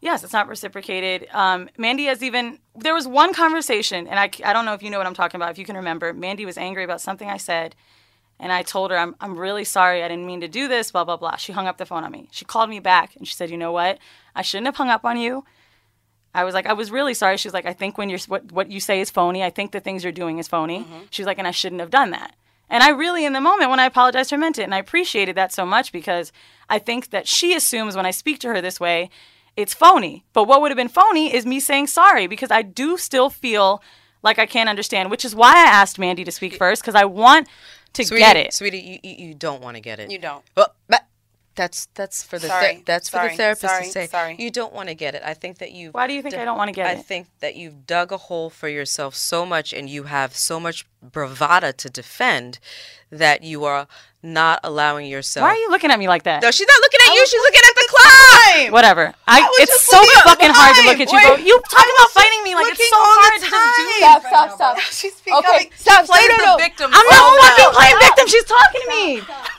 Yes, it's not reciprocated. Um, Mandy has even. There was one conversation, and I, I don't know if you know what I'm talking about. If you can remember, Mandy was angry about something I said, and I told her I'm I'm really sorry. I didn't mean to do this. Blah blah blah. She hung up the phone on me. She called me back and she said, "You know what? I shouldn't have hung up on you." I was like, I was really sorry. She was like, I think when you're what what you say is phony. I think the things you're doing is phony. Mm-hmm. She was like, and I shouldn't have done that. And I really, in the moment when I apologized, her meant it, and I appreciated that so much because I think that she assumes when I speak to her this way, it's phony. But what would have been phony is me saying sorry because I do still feel like I can't understand, which is why I asked Mandy to speak first because I want to Sweetie, get it. Sweetie, you, you, you don't want to get it. You don't. Well, but that's that's for the Sorry. ther- that's for the therapist Sorry. to say. Sorry. You don't want to get it. I think that you. Why do you think I don't wanna get I it? I think that you've dug a hole for yourself so much, and you have so much bravado to defend that you are not allowing yourself. Why are you looking at me like that? No, she's not looking at you. She's looking at the clock. Whatever. I, was it's so fucking hard to look at you. Wait. Go, you talk about fighting me like it's looking so on the hard to just do time. this. Stop, right stop, stop. She's Okay, stop. She plays No, no, the no. victim. I'm not well. fucking playing victim. She's talking to me.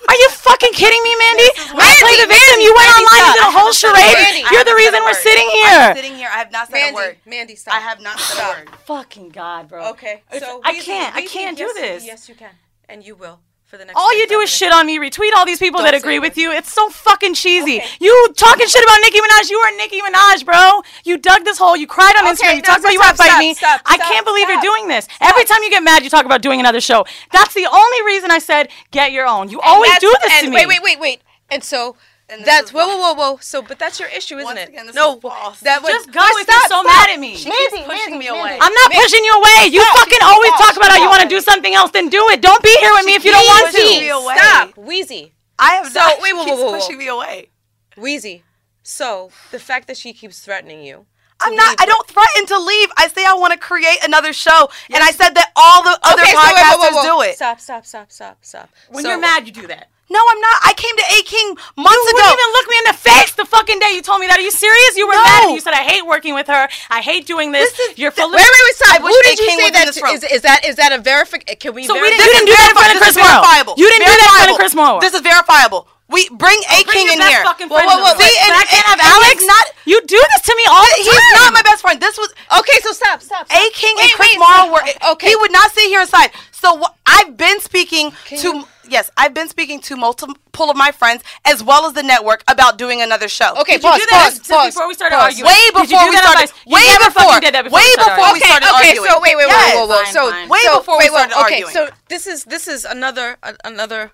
Are you fucking kidding me, Mandy? I play the victim. You went Mandy, online and stop. did a whole charade. Mandy, I You're the reason we're word. sitting I'm here. sitting here. I have not said a Mandy, word. Mandy, stop. I have not said a word. Fucking God, bro. Okay, so I can't. I can't do this. Yes, you can, and you will. For the next. All you do is shit on me, retweet all these people Don't that agree with you. It's so fucking cheesy. You talking shit about Nicki Minaj. You are Nicki Minaj, bro. You dug this hole. You cried on Okay, Instagram. You no, talked about you stop, want to fight stop, me. stop, I can't believe you're doing this. Every time you get mad, you talk about doing another show. That's the only reason I said get your own. You And always do this and to me. Wait, wait, wait, wait. And so that's whoa, whoa, whoa, whoa. So, but that's your issue, isn't it? no, that was Just go but stop, you're so stop. mad at me. She keeps pushing me away. I'm not pushing you away. You fucking always talk about how you want to do something else. Then do it. Don't be here with me if you don't want pushing me to. away. Stop, Weezy. I have So not. wait, whoa, she whoa, keeps whoa, whoa. pushing me away. Weezy. So the fact that she keeps threatening you. I'm not. I don't threaten to leave. I say I want to create another show, and I said that all the other Okay, so wait, whoa, podcasters whoa, whoa. do it. Stop, stop, stop, stop, stop. When So- you're mad, you do that. No, I'm not. I came to A King months You ago. You wouldn't even look me in the face the fucking day you told me that. Are you serious? You were No. mad me. You said I hate working with her. I hate doing this. You're full Wait, wait, wait, stop. I Who did you say that? this to-. Is, is that is that a verification? Can we? So we didn't- you didn't do that in front of This Chris is Morrow. You didn't do that in front of Chris Morrow. This is verifiable. We bring A King in here. Whoa, whoa, whoa. See, and, can't have and Alex. Not. You do this to me all the time. He's not my best friend. This was Okay, so stop, stop. stop. A King and Chris wait, were. Okay. He would not sit here inside. So wh- I've been speaking to. Yes, I've been speaking to multiple of my friends as well as the network about doing another show. Okay, Did you pause, do that pause, pause. before we started pause. arguing? Way you before we started. You Way never before. fucking did that before way we started before we okay, started okay, arguing. so wait, wait, whoa, whoa, Fine, So. Way before we wait, started okay, so this is this is another another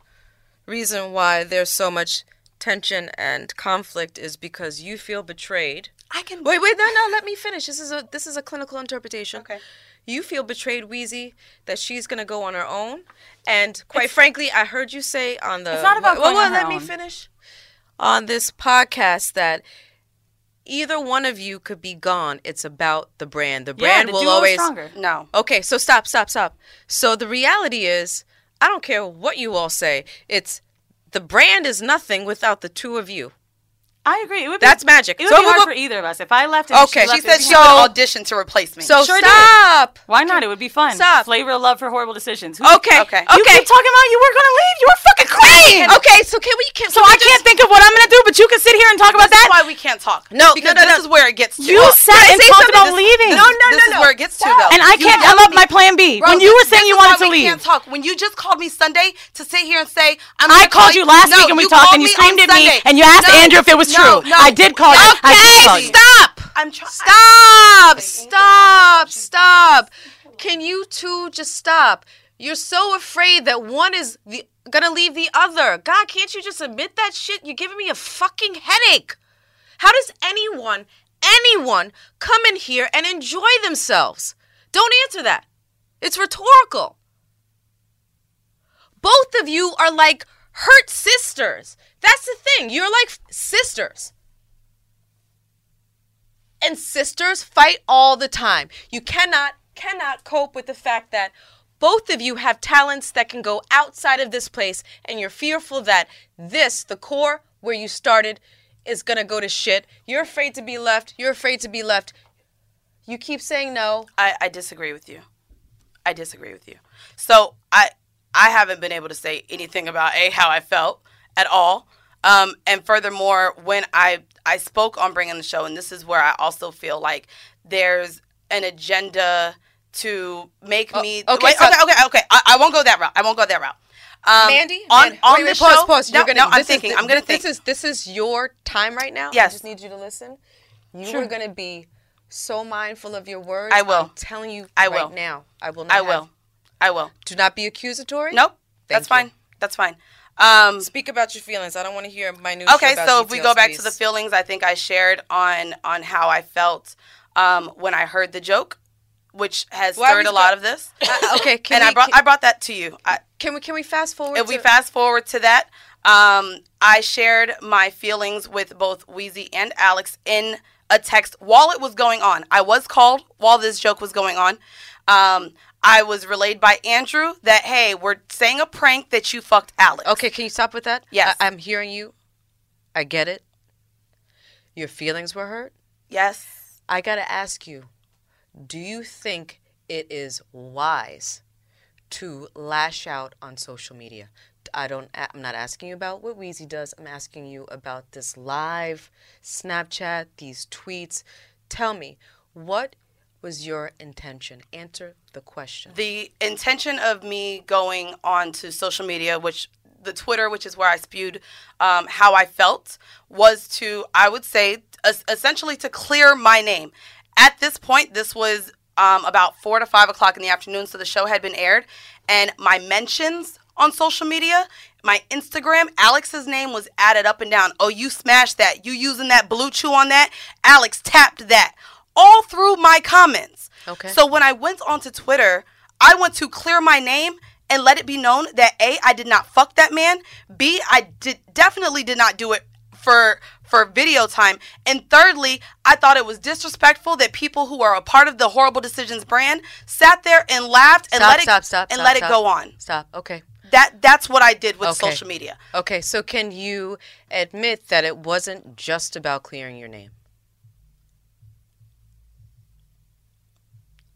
reason why there's so much tension and conflict is because you feel betrayed. I can. Wait, wait, no, no, let me finish. This is a this is a clinical interpretation. Okay. You feel betrayed, Weezy, that she's gonna go on her own, and quite frankly, I heard you say on the It's not about well, going well, on her let me own. finish on this podcast that either one of you could be gone. It's about the brand. The Yeah, brand the will duo always stronger. No. Okay, so stop, stop, stop. So the reality is, I don't care what you all say. It's the brand is nothing without the two of you. I agree. It would be, That's magic. It would So be hard go- for either of us. If I left and Okay, she, she left, She said she hard. would audition to replace me. So Sure did. stop. Why not? It would be fun. Stop. Flavor of love for horrible decisions. Who- Okay. Okay. You Okay. keep talking about you were gonna leave. You were fucking queen. Okay, so can we? Can, So can we I can't just- think of what I'm gonna do, but you can sit here and talk about This is that. why we can't talk. No, because no, no, this no. is where it gets to. You Well, sat and talked something? about This- leaving. No, no, this no, is no. where it gets to, though. And I can't. told I'm up my plan B. When you were saying you wanted to leave, can't talk. When you just called me Sunday to sit here and say I'm I called you last week and we talked and you screamed at me and you asked Andrew if it was no, true. no. I did call you. I did call Okay, you. stop. I'm trying. Stop! Stop! Stop! Can you two just stop? You're so afraid that one is the gonna leave the other. God, can't you just admit that shit? You're giving me a fucking headache. How does anyone, anyone, come in here and enjoy themselves? Don't answer that. It's rhetorical. Both of you are like hurt sisters. That's the thing. You're like sisters and sisters fight all the time. You cannot cannot cope with the fact that both of you have talents that can go outside of this place and you're fearful that this, the core where you started, is going to go to shit. You're afraid to be left. You're afraid to be left. You keep saying no. I, I disagree with you. I disagree with you. So I I haven't been able to say anything about a how I felt at all. Um, and furthermore, when I I spoke on bringing the show, and this is where I also feel like there's an agenda to make me. okay, wait, so- okay, okay, okay. I, I won't go that route. I won't go that route. Um, Mandy, on Mandy, on wait, the show. pause. No, You're gonna, no, I'm thinking. the- I'm gonna this think. is this is your time right now. Yes, I just need you to listen. You Sure. are going to be so mindful of your words. I will. I'm telling you I right will. now. I will not. I have- will. I will. Do not be accusatory. Nope. Thank That's you. fine. That's fine. Um, Speak about your feelings. I don't want to hear my news. okay, so if we go back to the feelings, I think I shared on on how I felt um, when I heard the joke, which has Well, stirred a lot go- of this. Uh, okay, can and we, I brought can, I brought that to you. I, can we can we fast forward? if we fast forward to that, um, I shared my feelings with both Weezy and Alex in a text while it was going on. I was called while this joke was going on. Um, I was relayed by Andrew that hey, we're saying a prank that you fucked Alex. Okay, can you stop with that? Yes. I, I'm hearing you. I get it. Your feelings were hurt. Yes. I gotta ask you, do you think it is wise to lash out on social media? I don't. I'm not asking you about what Weezy does. I'm asking you about this live Snapchat, these tweets. Tell me, what was your intention? Answer the question. The intention of me going on to social media, which the Twitter, which is where I spewed um, how I felt, was to, I would say, essentially to clear my name. At this point, this was um, about four to five o'clock in the afternoon, so the show had been aired, and my mentions on social media, my Instagram, Alex's name was added up and down. Oh, you smashed that. You using that BlueChew on that? Alex tapped that. All through my comments. Okay. So when I went onto Twitter, I went to clear my name and let it be known that A, I did not fuck that man. B, I did definitely did not do it for for video time. And thirdly, I thought it was disrespectful that people who are a part of the horrible decisions brand sat there and laughed and Stop, let it stop, stop, and stop, let it go on. Stop. Okay. That that's what I did with Okay. social media. Okay, so can you admit that it wasn't just about clearing your name?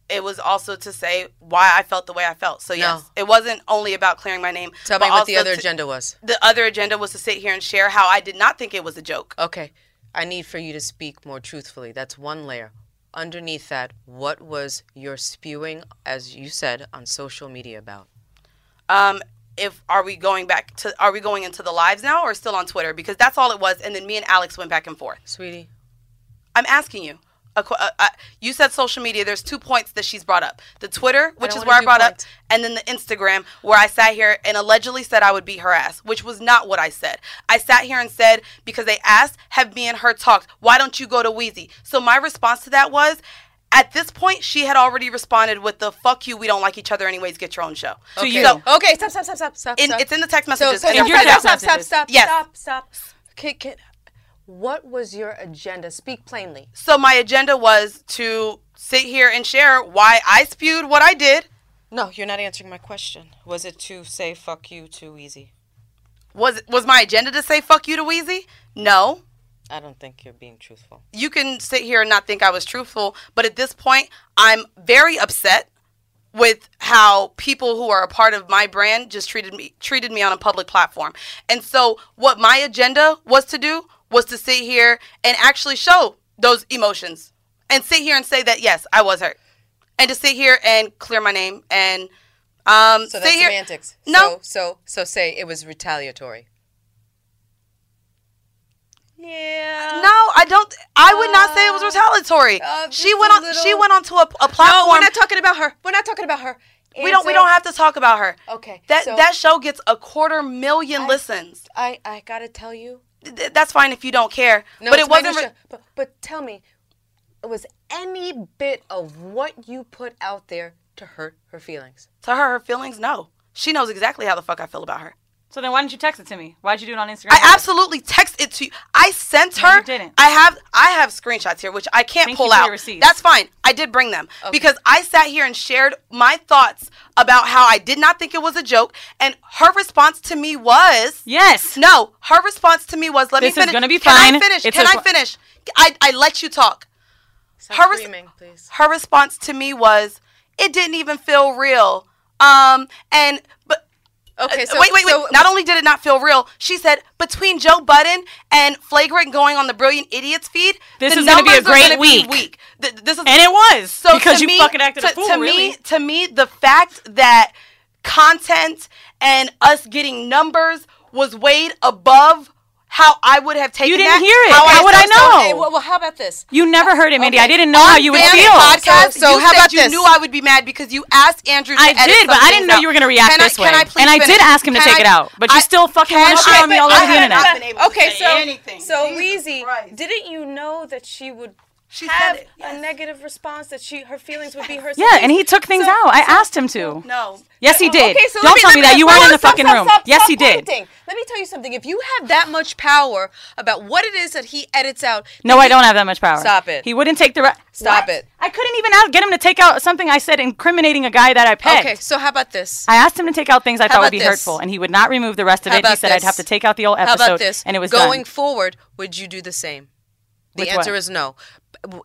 It was also to say why I felt the way I felt. So yes, it wasn't only about clearing my name. Tell me what the other to- agenda was. The other agenda was to sit here and share how I did not think it was a joke. Okay. I need for you to speak more truthfully. That's one layer. Underneath that, what was your spewing, as you said, on social media about? um if are we going back to are we going into the lives now or still on Twitter because that's all it was and then me and Alex went back and forth. Sweetie, I'm asking you. A qu- uh, uh, you said social media. There's two points that she's brought up: the Twitter, which is where I brought points. up, and then the Instagram, where I sat here and allegedly said I would beat her ass, which was not what I said. I sat here and said because they asked, "Have me and her talked? Why don't you go to Weezy?" So my response to that was. At this point, she had already responded with the "fuck you, we don't like each other anyways. Get your own show." Okay. So Okay, stop, stop, stop, stop, stop. in, stop. it's in the text messages. so and stop, it's- stop, stop, stop, stop, Yes. stop, stop. Okay, can, what was your agenda? Speak plainly. So my agenda was to sit here and share why I spewed what I did. No, you're not answering my question. Was it to say fuck you to Weezy? Was was my agenda to say fuck you to Weezy? No. I don't think you're being truthful. You can sit here and not think I was truthful, but at this point, I'm very upset with how people who are a part of my brand just treated me treated me on a public platform. And so what my agenda was to do was to sit here and actually show those emotions and sit here and say that yes, I was hurt. And to sit here and clear my name and um So that's here semantics. No. So, so, so say it was retaliatory. Yeah. No, I don't. I would not say it was retaliatory. she went on. She went onto a, a platform. No, we're not talking about her. We're not talking about her. We don't. We don't have to talk about her. Okay. That so that show gets a quarter million I- listens. I I gotta tell you. Th- That's fine if you don't care. No, but it wasn't. but but tell me, was any bit of what you put out there to hurt her feelings? to hurt her feelings. No, she knows exactly how the fuck I feel about her. So then why didn't you text it to me? Why'd you do it on Instagram? I absolutely text it to you. I sent No, her. you didn't. I have I have screenshots here, which I can't Thank pull you for out. your receipts. That's fine. I did bring them because I sat here and shared my thoughts about how I did not think it was a joke, and her response to me was yes. No, her response to me was, "Let This me is finish. gonna be fine. Can. I finish? It's Can a I qu- finish? I I let you talk." Stop her res- screaming, please. her response to me was, "It didn't even feel real." Um, and but Okay, uh, so- wait, wait, wait. so- Not only did it not feel real, she said between Joe Budden and Flagrant going on the Brilliant Idiots feed, This the is gonna be a great gonna week. Th- this is, And it was, so because you me- fucking acted a to, fool, To really. me, to me, the fact that content and us getting numbers was weighed above how I would have taken You didn't that, hear it. how How would I know? okay, well, well, how about this? You never heard it, Mandy. Okay. I didn't know how you would On feel. Podcast, So- so you how said about you this? knew I would be mad because you asked Andrew. To I edit did, but I didn't know out. you were going to react Can I- this way. Can I please and I did ask him to Can take I- it out, but you still fucking can want to shit on me all over the internet. not been able to Okay, so anything. so Jesus Weezy, Christ. didn't you know that she would She have said it, a negative response? That she her feelings would be hurt. Yeah, and he took things So- out. I so- asked him to. No. Yes, he did. Okay, so Don't me, tell let me that. You weren't in the stop, fucking stop, room. stop, Yes, stop he did. pointing. Let me tell you something. If you have that much power about what it is that he edits out, No, then I don't have that much power. Stop it. He wouldn't take the. Re- Stop What? it. I couldn't even out- get him to take out something I said incriminating a guy that I pegged. Okay, so how about this? I asked him to take out things I How thought would be this? hurtful, and he would not remove the rest of How it. He about said I'd have to take out the old How episode, about this? and it was going done. forward. Would you do the same? The With answer what? is no.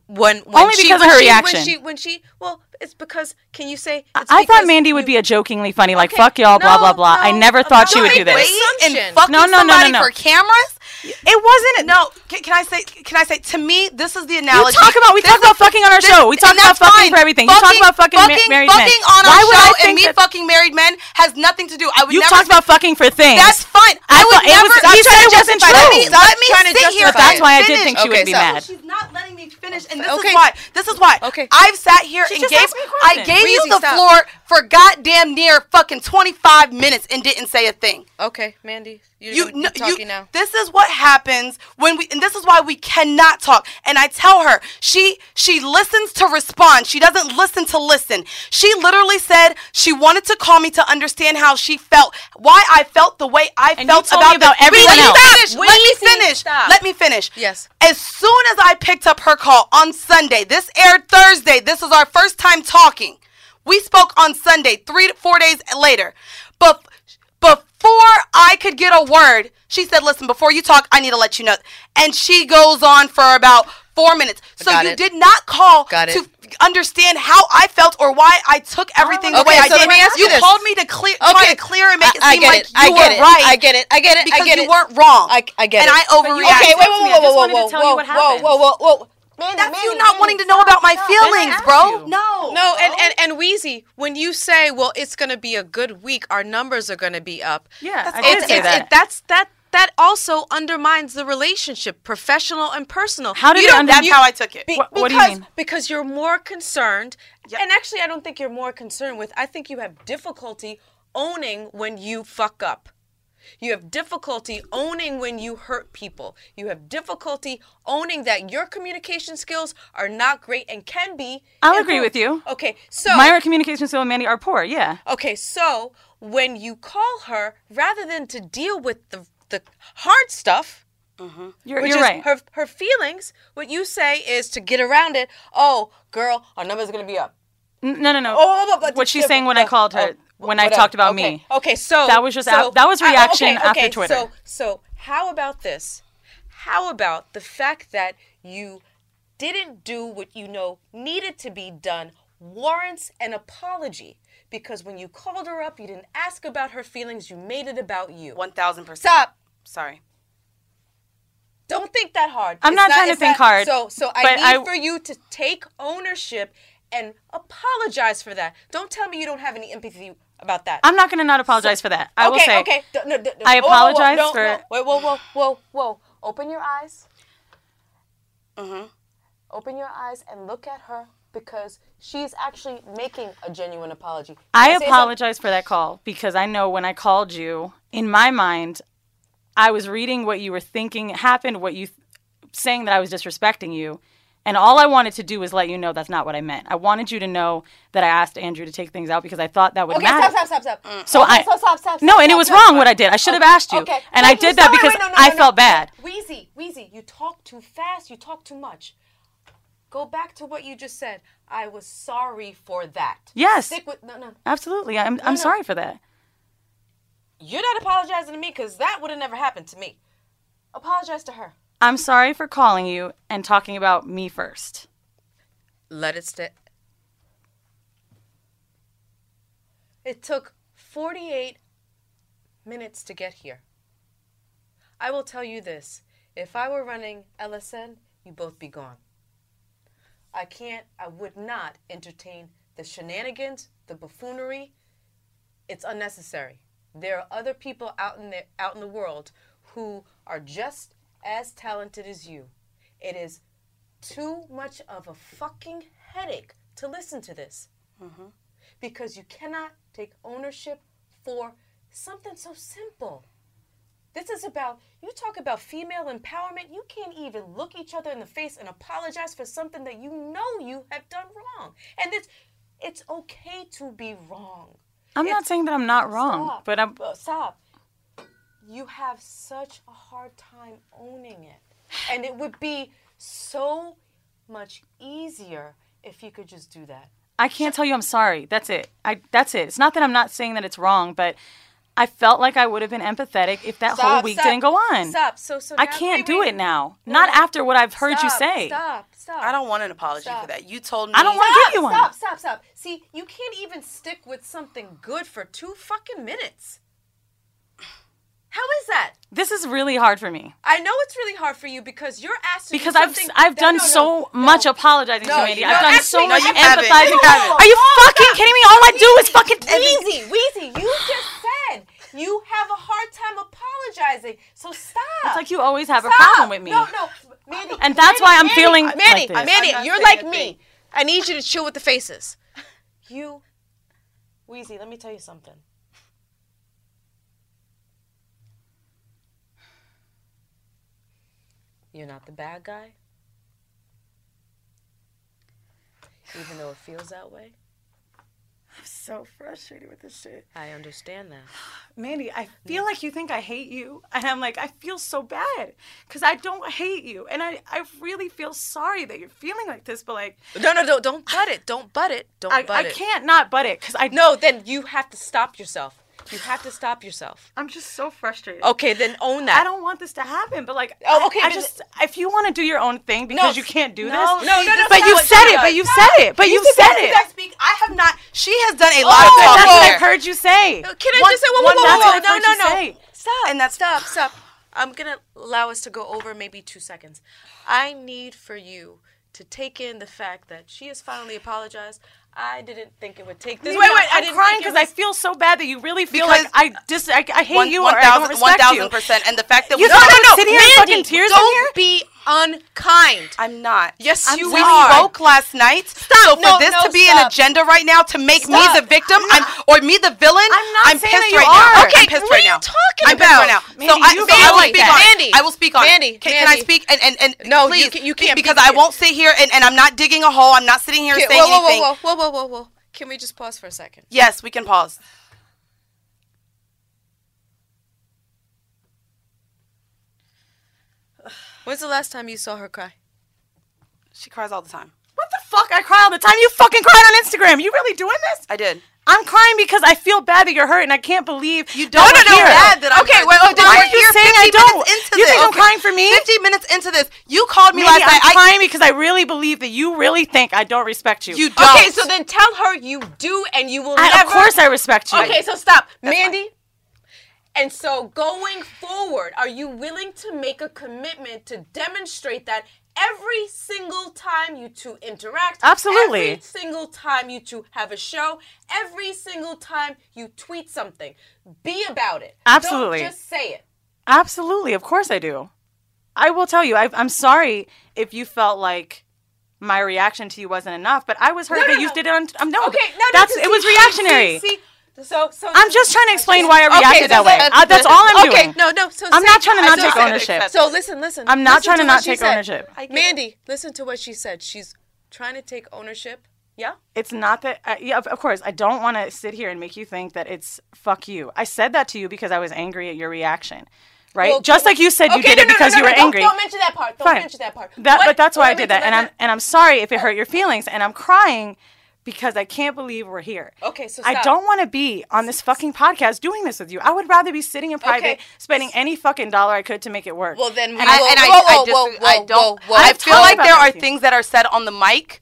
When, when Only she, because of when her she, reaction. When she, when she, well, it's because. Can you say? I- I thought Mandy would be a jokingly funny, like Okay, "fuck y'all," blah no, blah blah. I no, never thought she would do this. and fucking No, no, no, no, no. for cameras It wasn't. No. Can, can I say? Can I say? To me, this is the analogy. talk about- we This talk about fucking on our show. We talk about fucking fine. for everything. You talk about fucking ma- fucking, married men. fucking on Why our show and me fucking married men has nothing to do. I would You never. talked about fucking for things. That's fine. I I would never. was- he trying said to it wasn't true. Let me, let me sit here. justify That's why I did think she would be mad. She's not letting me finish, and this is why. This is why. Okay. I've sat here and gave. asked me a I gave you the floor for goddamn near fucking twenty five minutes and didn't say a thing. Okay, Mandy, you're You, gonna no, talking you, now. This is what happens when we, and this is why we cannot talk. And I tell her, she she listens to respond. She doesn't listen to listen. She literally said she wanted to call me to understand how she felt, why I felt the way I And you felt told me about about this. everyone Let me else. finish. Let me finish. stop. Let me finish. Yes. As soon as I picked up her call on Sunday, this aired Thursday. This is our first time talking. We spoke on Sunday, three to four days later. But before I could get a word, she said, Listen, before you talk, I need to let you know. And she goes on for about four minutes. So Got you it. did not call Got it. to understand how I felt or why I took everything oh. the Okay, way I so did. let me ask you you this. called me to clear, try to clear and make it I- I seem get like it. I you get were it. right. I get it. I get it. I Because get you it. weren't wrong. I, I get and it. And I overreacted. Okay, wait, whoa, me. I whoa, just whoa, wanted to whoa, tell you whoa, what whoa, happened. whoa, whoa, whoa. That's you not wanting to know about my feelings, bro. you. No. No, and, and and Weezy, when you say, "Well, it's going to be a good week. Our numbers are going to be up." Yeah, I it's, did say it's, that. It, that's that. That also undermines the relationship, professional and personal. How did you it under- That's you- how I took it. Be- What- what do you because, mean? Because you're more concerned, and actually, I don't think you're more concerned with. I think you have difficulty owning when you fuck up. You have difficulty owning when you hurt people. You have difficulty owning that your communication skills are not great and can be. I'll agree with you. Okay, so My communication skills and Mandy are poor. Yeah. Okay, so when you call her, rather than to deal with the the hard stuff, You're, which you're is right. her her feelings, what you say is to get around it. Oh, girl, our number's gonna be up. N- no, no, no. Oh, but- but- what she's saying when I uh, called her, when I whatever. talked about okay. me. Okay, so That was just so, that was I- reaction okay, after Twitter. So so how about this? How about the fact that you didn't do what you know needed to be done warrants an apology because when you called her up, you didn't ask about her feelings, you made it about you. One thousand percent. Stop. Sorry. Don't think that hard. I'm It's not trying to think hard, So, so I need I- for you to take ownership and apologize for that. Don't tell me you don't have any empathy about that. I'm not going to not apologize for that. I okay, will say. okay. D- no, d- d- I whoa, whoa, whoa, apologize no, for- no. Wait, whoa, whoa, whoa, whoa. Open your eyes. Mm-hmm. Open your eyes and look at her because she's actually making a genuine apology. Can I say something? apologize for that call because I know when I called you, in my mind, I was reading what you were thinking happened, what you th- saying that I was disrespecting you, and all I wanted to do was let you know that's not what I meant. I wanted you to know that I asked Andrew to take things out because I thought that would Okay, matter. stop, stop, stop, stop. So okay, I stop, stop, stop, no, stop, and it was stop, wrong stop. what I did. I should have asked you, Okay. and Thank I did that because wait, no, no, I no, felt bad. Weezy, Weezy, you talk too fast. You talk too much. Go back to what you just said. I was sorry for that. Yes. Stick with no, no. Absolutely, I'm I'm sorry for that. You're not apologizing to me because that would have never happened to me. Apologize to her. I'm sorry for calling you and talking about me first. Let it stay. It took 48 minutes to get here. I will tell you this if I were running LSN, you'd both be gone. I can't, I would not entertain the shenanigans, the buffoonery. It's unnecessary. There are other people out in the, out in the world who are just as talented as you. It is too much of a fucking headache to listen to this. Mm-hmm. Because you cannot take ownership for something so simple. This is about, you talk about female empowerment, you can't even look each other in the face and apologize for something that you know you have done wrong. And it's, it's okay to be wrong. I'm not saying that I'm not wrong, Stop. but I'm Stop. You have such a hard time owning it. And it would be so much easier if you could just do that. I can't tell you I'm sorry. That's it. I that's it. It's not that I'm not saying that it's wrong, but I felt like I would have been empathetic if that whole week stop, didn't go on. Stop. So, so I can't wait, do wait. it now. Not after what I've heard you say. Stop. Stop. I don't want an apology Stop. for that. You told me. I don't want to give you one. Stop, stop, stop. See, you can't even stick with something good for two fucking minutes. How is that? This is really hard for me I know it's really hard for you because you're asked to do because I've I've done no, no, so no. much apologizing No, to Mandy. I've done so much you haven't. empathizing. You. Are you Oh, fucking stop. kidding me? All I do is fucking Weezy, Weezy, you just said you have a hard time apologizing. So stop. It's like you always have a problem with me. No, no, Mandy. And that's Mandy, why I'm Mandy, feeling Mandy, like this. Mandy, you're like me. thing. I need you to chill with the faces. You, Weezy, let me tell you something. You're not the bad guy. Even though it feels that way. I'm so frustrated with this shit. I understand that. Mandy, I mm. feel like you think I hate you. And I'm like, I feel so bad because I don't hate you. And I, I really feel sorry that you're feeling like this, but like, No, no, no, don't butt it. Don't butt it. Don't I, butt I it. I can't not butt it because I No, then you have to stop yourself. You have to stop yourself. I'm just so frustrated. Okay, then own that. I don't want this to happen, but like, Oh, okay, I, I just if you want to do your own thing because you can't do no, this. no, no, no, But you said it. But you said it. But you said it. I have not. She has done a Oh, lot of that's what. I've heard you say. Uh, can I One- just say whoa, whoa, whoa, whoa, no, no, no. Stop. And that's- stop, stop. I'm gonna allow us to go over maybe two seconds. I need for you to take in the fact that she has finally apologized. I didn't think it would take this. Wait, wait, I I'm crying think it because I feel so bad that you really feel Because- like I just I, I hate One- you or I 1,000 don't respect 1,000 you. percent. And the fact that You we thought I no, would sit here and Mandy, fucking tears don't here? be unkind. I'm not. Yes, I'm you we are. spoke last night. Stop. So for No, this no, to be stop. an agenda right now to make me Stop. the victim, I'm, or me the villain, I'm not I'm saying pissed that you right now. are. Okay, I'm pissed what right are you now. talking I'm pissed about? right now. Mandy, so I, you so I will like speak that. on Mandy. I will speak on Mandy. Can, can I Mandy. speak? And and, and No, you please, can- you can't because be- I won't sit here and, and I'm not digging a hole. I'm not sitting here Okay, saying whoa, whoa, anything. whoa, whoa, whoa, whoa, whoa, whoa. Can we just pause for a second? Yes, we can pause. When's the last time you saw her cry? She cries all the time. What the fuck? I cry all the time. You fucking cried on Instagram. You really doing this? I did. I'm crying because I feel bad that you're hurt and I can't believe You don't that we're know here. bad that I'm Okay, wait, wait, But wait, we're You're saying I don't. minutes into You this. think I'm crying for me? 50 minutes into this. You called me Maybe last I'm night. I, crying because I really believe that you really think I don't respect you. you don't. Okay, so then tell her you do and you will I, never. of course I respect you. Okay, so stop. Mandy. And so going forward, are you willing to make a commitment to demonstrate that every single time you two interact? Absolutely. Every single time you two have a show, every single time you tweet something, be about it. Absolutely. Don't just say it. Absolutely, of course I do. I will tell you. I, I'm sorry if you felt like my reaction to you wasn't enough, but I was hurt No, no, that you no. did it on. Um, no, Okay, no, no, that's it was reactionary. See, see, so, so I'm just trying to explain why I Okay, reacted so that way. let- Uh, that's all I'm okay, doing. Okay, no, no. So I'm say- not trying to not so- take ownership. So listen, listen. I'm not Listen trying to what not she take said. ownership. Mandy, listen to what she said. She's trying to take ownership. Yeah. It's not that. Uh, yeah, of, of course, I don't want to sit here and make you think that it's fuck you. I said that to you because I was angry at your reaction, right? Well, Just like you said you okay, did no, it no, because no, you no, were don't- angry. Don't mention that part. Don't Fine. mention that part. That, What- but that's why I did wait, that, and I'm and I'm sorry if it hurt your feelings, and I'm crying because I can't believe we're here. Okay, so I don't want to be on this fucking podcast doing this with you. I would rather be sitting in private, Okay. spending any fucking dollar I could to make it work. Well, then, And I, I- and Whoa, I, whoa, dis- whoa, I don't. I feel like there are you. things that are said on the mic.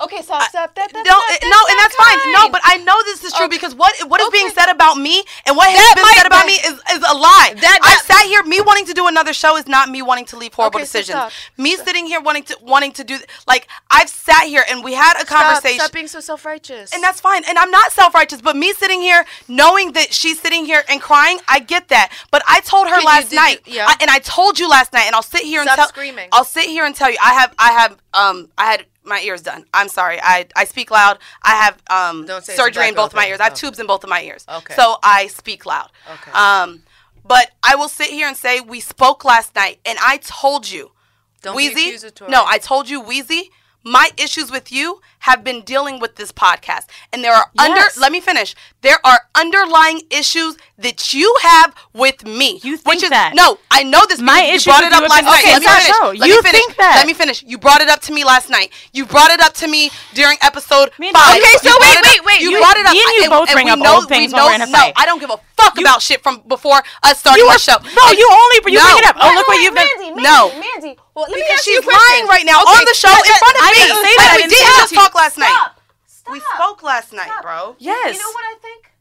Okay, stop, stop. That, that's no, not, that's no, and that's fine. No, but I know this is true Okay. because what what is being said about me and what has That been said about that- me is, is a lie. That- I that- sat here. Me wanting to do another show is not me wanting to leave horrible Okay, so decisions. stop. Me sitting here wanting to wanting to do like I've sat here and we had a Stop, conversation. Stop being so self-righteous. And that's fine. And I'm not self righteous, but me sitting here knowing that she's sitting here and crying, I get that. But I told her Can you- last did night, you- yeah. I- and I told you last night, and I'll sit here Stop and tell. screaming. I'll sit here and tell you, I have, I have, um, I had my ears done. I'm sorry. I, I speak loud. I have um Don't say it's a surgery in both of my ears. I have thing. tubes in both of my ears. Okay. So I speak loud. Okay. Um, but I will sit here and say we spoke last night, and I told you. Don't Weezy. No, I told you, Weezy. My issues with you have been dealing with this podcast, and there are under. Let me finish. There are underlying issues that you have with me. You which is that. no, I know this. My because you brought it up you have last night. okay, Let me finish. no, Let you me finish. think that. Let me finish. You brought it up to me last night. You brought it up to me during episode Me five. Okay, so You wait, wait, wait, You wait. brought it up. Me and you I- both bring we up know- old things we when know- we're in a no, fight. I don't give a fuck about shit from before us starting You the show. no, you only you No. bring it up. Oh, look what you've done. Mandy, Mandy, No. Mandy. Well, let me Because ask you she's a question. lying right now Okay, on the show in front of I me. didn't say that. I didn't did say just that to you. talk last night. Stop. We spoke last night, Stop. bro. Yes. You know what I think?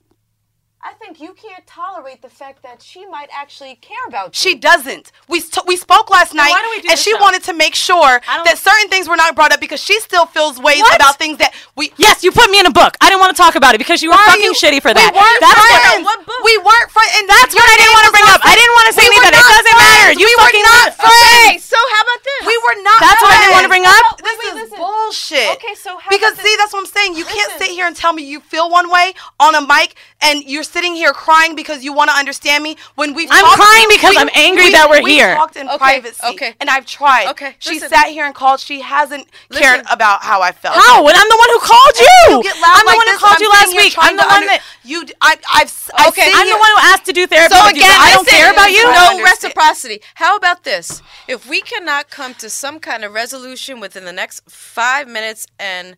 I think you can't tolerate the fact that she might actually care about you. She doesn't. We st- we spoke last Then night, why don't we do and she though? wanted to make sure that certain things were not brought up because she still feels ways What? about things that we. Yes, you put me in a book. I didn't want to talk about it because you were fucking you- shitty for we that. weren't That's friends. what. We weren't friends, and That's what I didn't want to bring up. I didn't want to say any of that. It doesn't matter. You we fucking were not friends. So how about this? We were not. That's what I didn't want to bring friends. up. This is bullshit. Okay, so how because about see, that's what I'm saying. You can't sit here and tell me you feel one way on a mic, and you're sitting here crying because you want to understand me when we. I'm crying because I'm angry that we're we here. Talked in Okay, privacy. okay. And I've tried. Okay, She listen. sat here and called. She hasn't cared about how I felt. How? When I'm the one who called you. You get loud I'm the like one who called you I'm last week. I'm the one under- that. You, d- I, I've, I've Okay, seen I'm you- the one who asked to do therapy. So with you. again, I don't care about you. No reciprocity. How about this? If we cannot come to some kind of resolution within the next five minutes and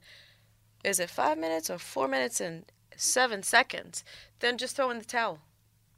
is it five minutes or four minutes and seven seconds, then just throw in the towel.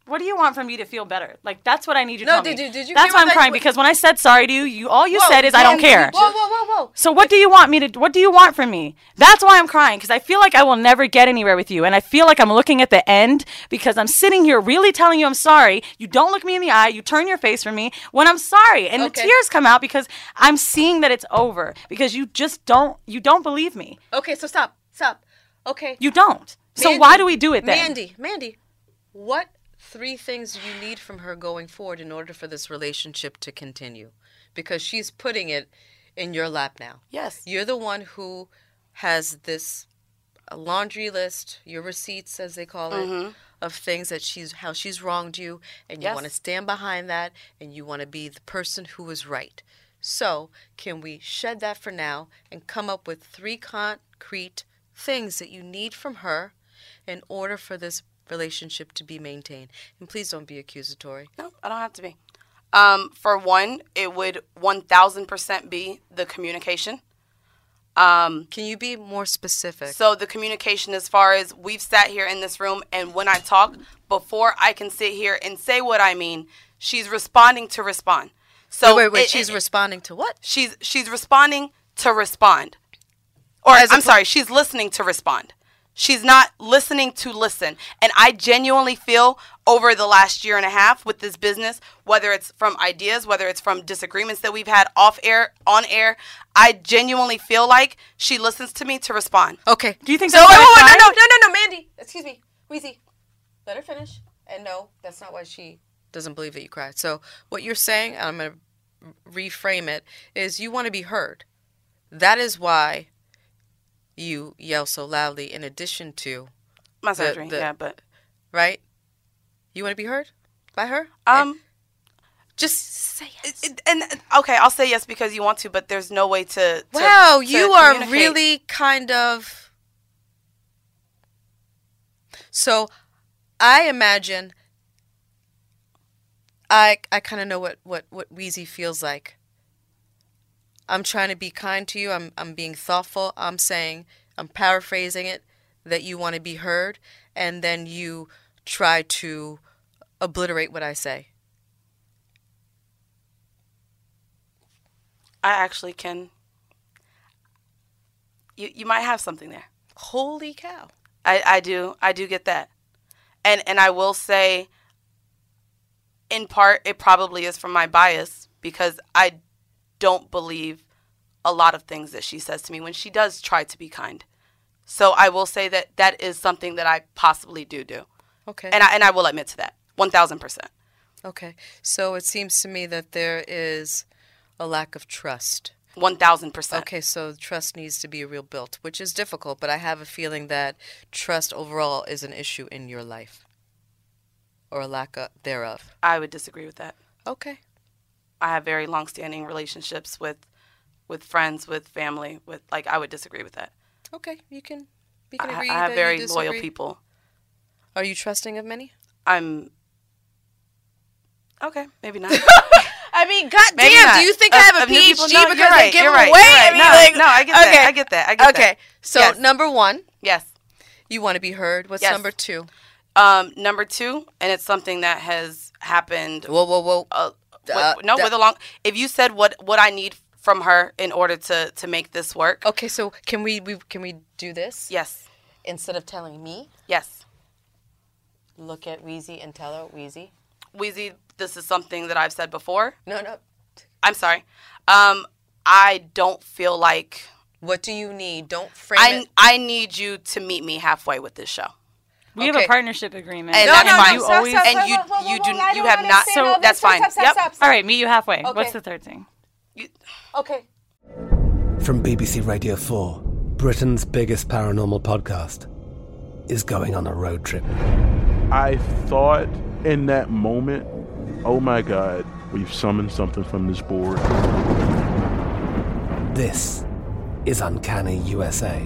What do you want from me to feel better? Like that's what I need you to No, tell did me. you- did you That's why I'm crying what- because when I said sorry to you, you all you Whoa, said is I don't care. Whoa, whoa, whoa, whoa. So what do you want me to? What do you want from me? That's why I'm crying because I feel like I will never get anywhere with you, and I feel like I'm looking at the end because I'm sitting here really telling you I'm sorry. You don't look me in the eye. You turn your face from me when I'm sorry, and Okay. the tears come out because I'm seeing that it's over because you just don't you don't believe me. Okay, so stop, stop. Okay. You don't. So Mandy, why do we do it then? Mandy, Mandy, what three things do you need from her going forward in order for this relationship to continue? Because she's putting it in your lap now. Yes. You're the one who has this uh, laundry list, your receipts, as they call it, Mhm. of things that she's how she's wronged you, and you Yes. want to stand behind that, and you want to be the person who is right. So, can we shed that for now and come up with three concrete things that you need from her in order for this relationship to be maintained? And please don't be accusatory. No, I don't have to be. Um, for one, it would 1000% be the communication. Um, Can you be more specific? So the communication, as far as we've sat here in this room, and when I talk, before I can sit here and say what I mean, she's responding to respond. So wait, wait, wait. it- she's it- responding to what? she's she's responding to respond, or As I'm sorry, she's listening to respond. She's not listening to listen. And I genuinely feel over the last year and a half with this business, whether it's from ideas, whether it's from disagreements that we've had off air, on air, I genuinely feel like she listens to me to respond. Okay. Do you think So that's wait, wait, wait, no, cried? no, no, no, Mandy. Excuse me, Weezy, Let her finish. And no, that's not why she doesn't believe that you cried. So what you're saying, and I'm gonna reframe it, is you want to be heard. That is why you yell so loudly. In addition to My the- surgery, the- yeah, but right, you want to be heard by her. um, just say yes. it- and okay, I'll say yes because you want to, but there's no way to. to Wow, to you are really kind of. So, I imagine. I I kind of know what what what Weezy feels like. I'm trying to be kind to you. I'm I'm being thoughtful. I'm saying I'm paraphrasing it that you want to be heard, and then you try to obliterate what I say. I actually can. You you might have something there. Holy cow! I I do I do get that, and and I will say. In part, it probably is from my bias because I don't believe a lot of things that she says to me when she does try to be kind. So I will say that that is something that I possibly do do. Okay. And I and I will admit to that. 1000%. Okay. So it seems to me that there is a lack of trust. 1000%. Okay, so trust needs to be real built, which is difficult, but I have a feeling that trust overall is an issue in your life or a lack of, thereof. I would disagree with that. Okay. I have very long-standing relationships with with friends, with family, with like I would disagree with that. Okay, you can we can I, agree I have that very you loyal people. Are you trusting of many? I'm Okay, maybe not. I mean, goddamn, do you think Of- I have a PhD people? No, because you're I right, give them right, away? right. I mean, No, like, no, I get that, okay. I get that, I get that. okay, so Yes. number one, yes. you want to be heard. What's Yes. number two? Um, number two, and it's something that has happened. Whoa, whoa, whoa! Uh, with, Uh, no, da- with a long. If you said what what I need from her in order to to make this work, Okay, so can we, we can we do this? yes, Instead of telling me, yes. look at Weezy and tell her, Weezy. Weezy, this is something that I've said before. No, no. I'm sorry. Um, I don't feel like. What do you need? Don't frame I, it. I need you to meet me halfway with this show. We have a partnership agreement. And No, that's no, fine. you Stop, always- stop, and you stop, you do whoa, you have not. So that's fine. Stop, stop, yep. stop, stop. All right, meet you halfway. Okay. What's the third thing? Okay. From BBC Radio 4, Britain's biggest paranormal podcast is going on a road trip. I thought in that moment, oh my God, we've summoned something from this board. This is Uncanny USA.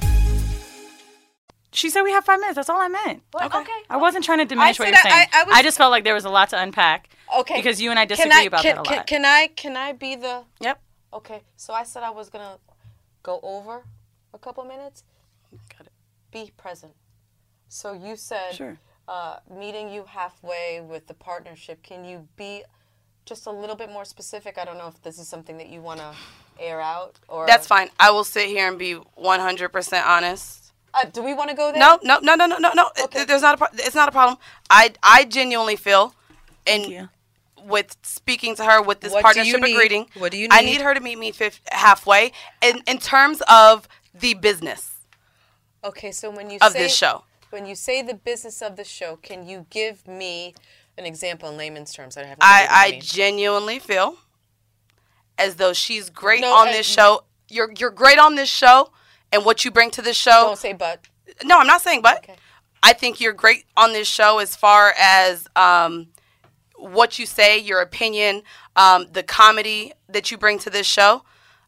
She said we have five minutes. That's all I meant. Okay. I wasn't trying to diminish I what you're I- saying. I- I was- just felt like there was a lot to unpack. Okay. Because you and I disagree I- about can, that a lot. can- lot. Can I can I be the Yep. Okay. So I said I was gonna go over a couple minutes. Got it. Be present. So you said Sure. uh, meeting you halfway with the partnership. Can you be just a little bit more specific? I don't know if this is something that you want to air out or That's fine. I will sit here and be 100% honest. Uh, do we want to go there? No, no, no, no, no, no, no. It- There's not a. pro- It's not a problem. I, I genuinely feel, and with speaking to her with this What partnership need? agreeing, What do you need? I need? need her to meet me fif- halfway in in terms of the business Okay, so when you of say, this show. when you say the business of the show, can you give me an example in layman's terms? I have no I, idea what you I mean. genuinely feel as though she's great No, on I- this show. You're you're great on this show, and what you bring to this show. Don't say but. No, I'm not saying but. Okay. I think you're great on this show as far as um, what you say, your opinion, um, the comedy that you bring to this show.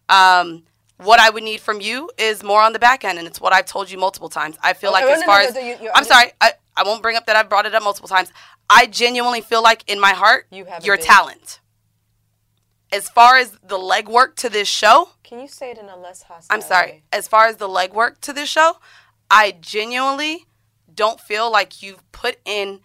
Um, what I would need from you is more on the back end, and it's what I've told you multiple times. I feel Oh, like as no, far no, as no, you- you're I'm sorry, I, I won't bring up that I've brought it up multiple times. I genuinely feel like in my heart, You have your big- talent. As far as the legwork to this show, Can you say it in a less hostile I'm sorry. way? As far as the legwork to this show, I genuinely don't feel like you've put in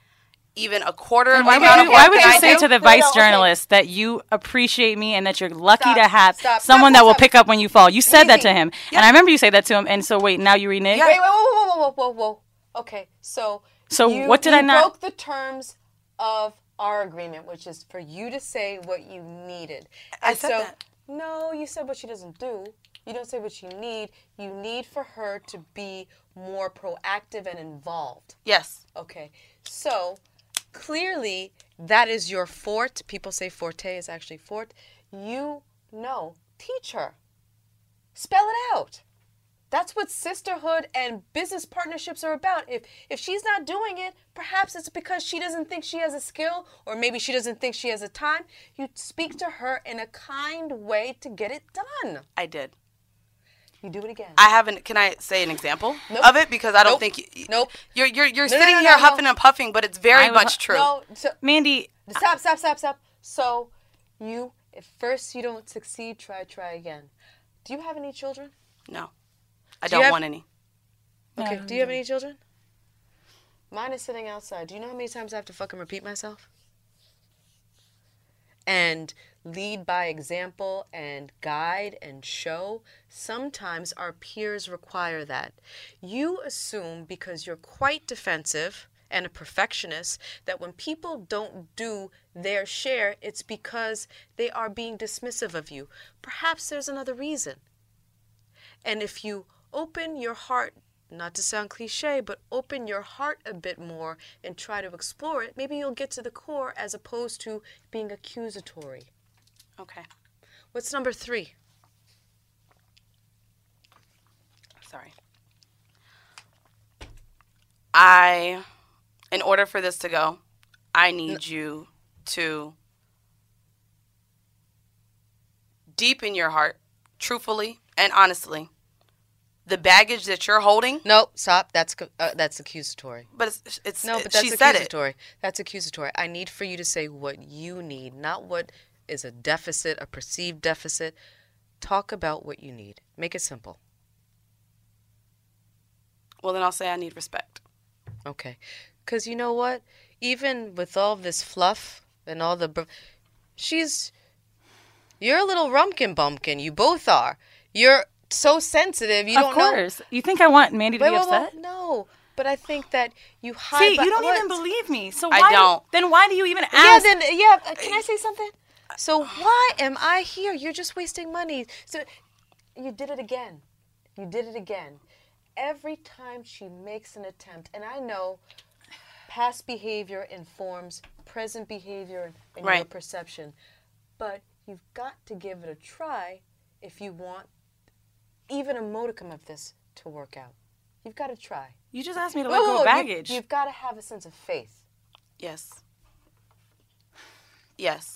even a quarter of the Why amount would you, why would you I say do. to the vice journalist that you appreciate me and that you're lucky Stop, to have stop, someone stop, that will pick up when you fall? You said that to Easy. him, and I remember you say that to him. And so wait, now you renege. Yeah. Wait, wait, whoa, whoa, whoa, whoa, whoa, whoa. Okay, so So you, what did you I not- broke the terms of our agreement, which is for you to say what you needed. I And said so, that. No, you said what she doesn't do. You don't say what you need. You need for her to be more proactive and involved. Yes. Okay, so clearly that is your fort. People say forte is actually fort. You know, teach her. Spell it out. That's what sisterhood and business partnerships are about. If if she's not doing it, perhaps it's because she doesn't think she has a skill or maybe she doesn't think she has a time. You speak to her in a kind way to get it done. I did. You do it again. I haven't. Can I say an example Nope. of it? Because I don't Nope. think. You, Nope. You're you're you're No, no, sitting no, here no, no. huffing and puffing, but it's very I was- much true. No, so, Mandy, Stop, stop, stop, stop. So, you, if first you don't succeed, try, try again. Do you have any children? No, I Do you don't have- want any. Okay. Do you have any children? Mine is sitting outside. Do you know how many times I have to fucking repeat myself? And lead by example and guide and show. Sometimes our peers require that. You assume because you're quite defensive and a perfectionist that when people don't do their share, it's because they are being dismissive of you. Perhaps there's another reason. And if you open your heart, not to sound cliche, but open your heart a bit more and try to explore it, maybe you'll get to the core as opposed to being accusatory. Okay. What's number three? Sorry. I, in order for this to go, I need you to deep in your heart, truthfully and honestly, the baggage that you're holding. No, stop. That's uh, that's accusatory. But it's, it's no, but that's she said it. accusatory. That's accusatory. I need for you to say what you need, not what is a deficit, a perceived deficit. Talk about what you need. Make it simple. Well, then I'll say I need respect. Okay. Because you know what? Even with all this fluff and all the. Br- she's. You're a little rumpkin bumpkin. You both are. You're so sensitive. You of don't know. Of course. You think I want Mandy to Wait, be wait, upset? wait, no, but I think that you hide. See, by- you don't what? even believe me. So I why? don't. Then why do you even ask? Yeah, then yeah. uh, Can I say something? So why am I here? You're just wasting money. So you did it again. You did it again. Every time she makes an attempt, and I know past behavior informs present behavior and your perception, but you've got to give it a try if you want even a modicum of this to work out. You've got to try. You just asked me to let go of oh, baggage. You've got to have a sense of faith. Yes. Yes.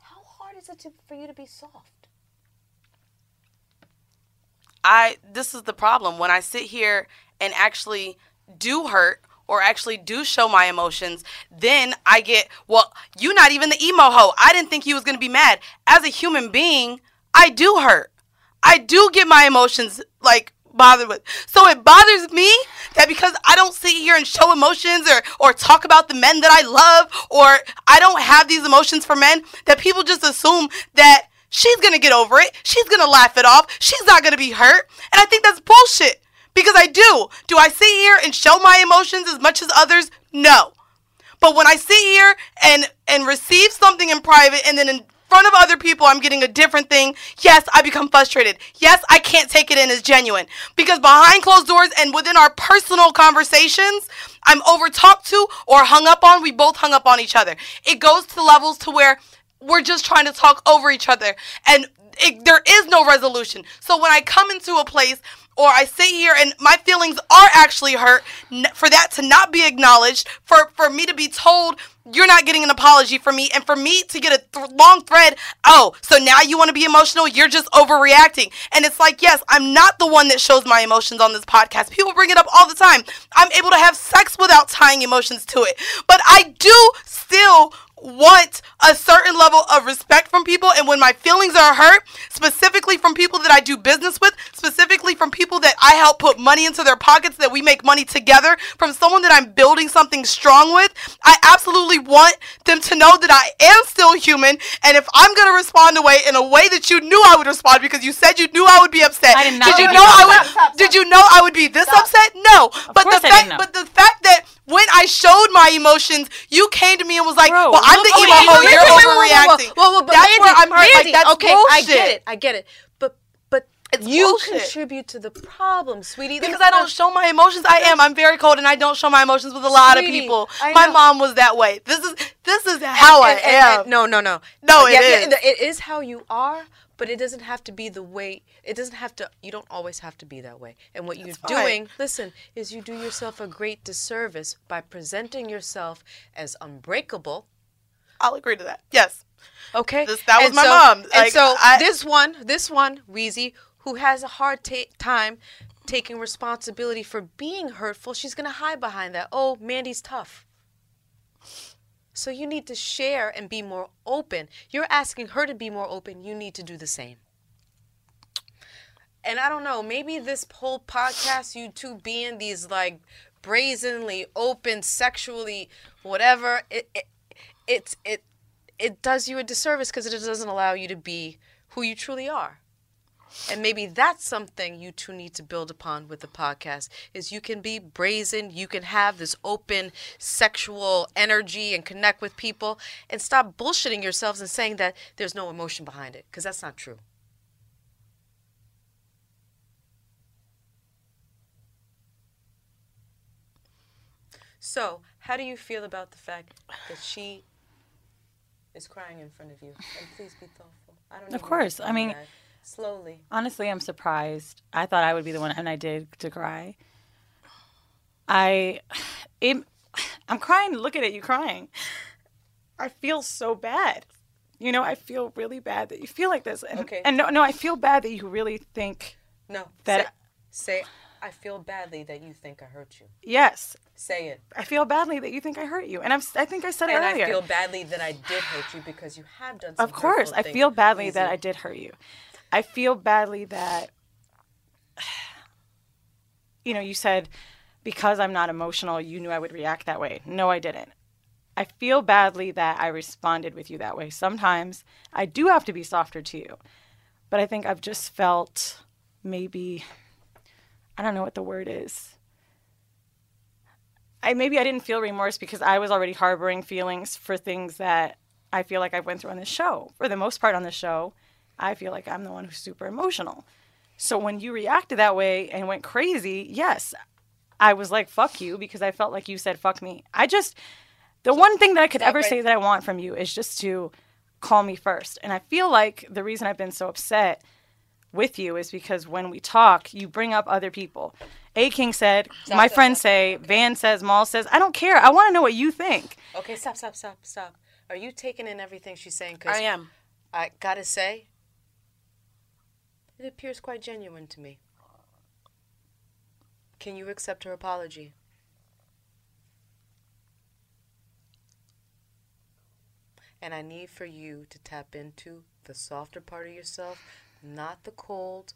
How hard is it to, for you to be soft? I this is the problem when I sit here and actually do hurt or actually do show my emotions, then I get, well, you not even the emo hoe. I didn't think you was going to be mad. As a human being, I do hurt. I do get my emotions like bothered with. So it bothers me that because I don't sit here and show emotions or or talk about the men that I love or I don't have these emotions for men that people just assume that she's going to get over it. She's going to laugh it off. She's not going to be hurt. And I think that's bullshit because I do. Do I sit here and show my emotions as much as others? No. But when I sit here and and receive something in private and then front of other people I'm getting a different thing, yes, I become frustrated. Yes, I can't take it in as genuine. Because behind closed doors and within our personal conversations, I'm over talked to or hung up on. We both hung up on each other. It goes to levels to where we're just trying to talk over each other and it, there is no resolution. So when I come into a place or I sit here and my feelings are actually hurt, for that to not be acknowledged, for for me to be told you're not getting an apology from me, and for me to get a th- long thread, oh, so now you want to be emotional? You're just overreacting. And it's like, yes, I'm not the one that shows my emotions on this podcast. People bring it up all the time. I'm able to have sex without tying emotions to it. But I do still want a certain level of respect from people and when my feelings are hurt specifically from people that I do business with specifically from people that I help put money into their pockets that we make money together from someone that I'm building something strong with I absolutely want them to know that I am still human and if I'm going to respond away in a way that you knew I would respond because you said you knew I would be upset. I did not did you know I would Stop, stop, did you know I would be this upset? No. But the fact but the fact that when I showed my emotions, you came to me and was like, "Well, I'm the Oh, emo hoe. wait, You're wait, overreacting." Whoa, whoa, That's Mandy, where I'm hurt. Like that's okay, bullshit. I get it. I get it. But but you bullshit. contribute to the problem, sweetie. Because I don't show my emotions. I am. I'm very cold, and I don't show my emotions with a lot Sweetie, of people. My mom was that way. This is this is how And- I and- am. and- no, no, no. No, it yeah, is. yeah, It is how you are, but it doesn't have to be the way. It doesn't have to. You don't always have to be that way. And what you're fine. doing, listen, is you do yourself a great disservice by presenting yourself as unbreakable. I'll agree to that. Yes. Okay. This- that was And my so- mom. and Like, so I- this one, this one, Weezy, who has a hard ta- time taking responsibility for being hurtful, she's gonna hide behind that. Oh, Mandy's tough. So you need to share and be more open. You're asking her to be more open. You need to do the same. And I don't know, maybe this whole podcast, you two being these like brazenly open, sexually, whatever, it it it's it it does you a disservice because it doesn't allow you to be who you truly are. And maybe that's something you two need to build upon with the podcast is you can be brazen, you can have this open sexual energy and connect with people and stop bullshitting yourselves and saying that there's no emotion behind it because that's not true. So, how do you feel about the fact that she is crying in front of you? And please be thoughtful. I don't know. Of course. I mean, that. Slowly. Honestly, I'm surprised. I thought I would be the one, and I did to cry. I, it, I'm crying looking at you crying. I feel so bad. You know, I feel really bad that you feel like this. And, Okay. And no, no, I feel bad that you really think No. that. say, say, I feel badly that you think I hurt you. yes, Say it. I feel badly that you think I hurt you, and I'm, I think I said it and earlier. I feel badly that I did hurt you because you have done some Of course, I feel badly that I did hurt you. I feel badly that, you know, you said because I'm not emotional, you knew I would react that way. No, I didn't. I feel badly that I responded with you that way. Sometimes I do have to be softer to you, but I think I've just felt maybe, I don't know what the word is. I maybe I didn't feel remorse because I was already harboring feelings for things that I feel like I've went through on this show. For the most part on the show, I feel like I'm the one who's super emotional. So when you reacted that way and went crazy, yes, I was like fuck you because I felt like you said fuck me. I just the one thing that I could Stop ever right- say that I want from you is just to call me first. And I feel like the reason I've been so upset with you is because when we talk, you bring up other people. A King said, Stop, my stop, friends say, Van says, Maul says, I don't care. I want to know what you think. Okay, stop, stop, stop, stop. Are you taking in everything she's saying? 'Cause I am. I gotta say, it appears quite genuine to me. Can you accept her apology? And I need for you to tap into the softer part of yourself, not the cold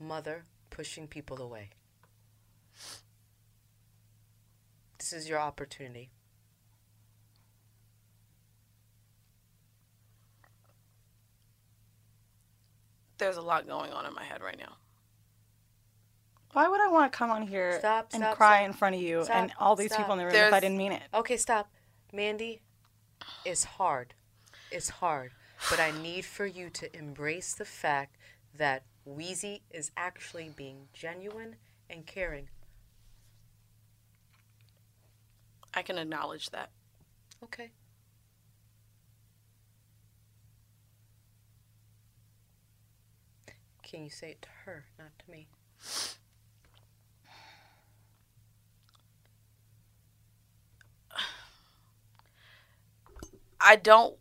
mother pushing people away. This is your opportunity. There's a lot going on in my head right now. Why would I want to come on here Stop, and stop, cry stop. in front of you Stop, and all these stop. people in the room if I didn't mean it? Okay, stop. Mandy, it's hard. It's hard. But I need for you to embrace the fact that Weezy is actually being genuine and caring. I can acknowledge that. Okay. Can you say it to her, not to me? I don't.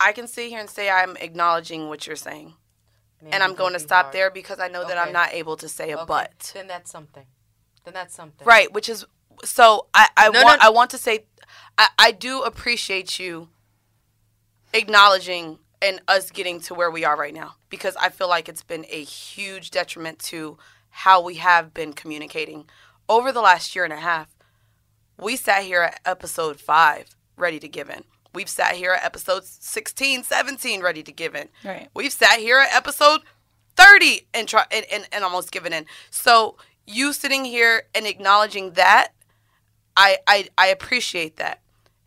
I can sit here and say I'm acknowledging what you're saying. and I'm going to stop hard. there because I know that I'm not able to say a Okay, but. Then that's something. Then that's something. Right, which is so I, I no, want no. I want to say I, I do appreciate you acknowledging and us getting to where we are right now because I feel like it's been a huge detriment to how we have been communicating over the last year and a half. We sat here at episode 5 ready to give in. We've sat here at episode 16, 17 ready to give in. Right. We've sat here at episode 30 and try and, and, and almost given in. So you sitting here and acknowledging that, I, I I appreciate that.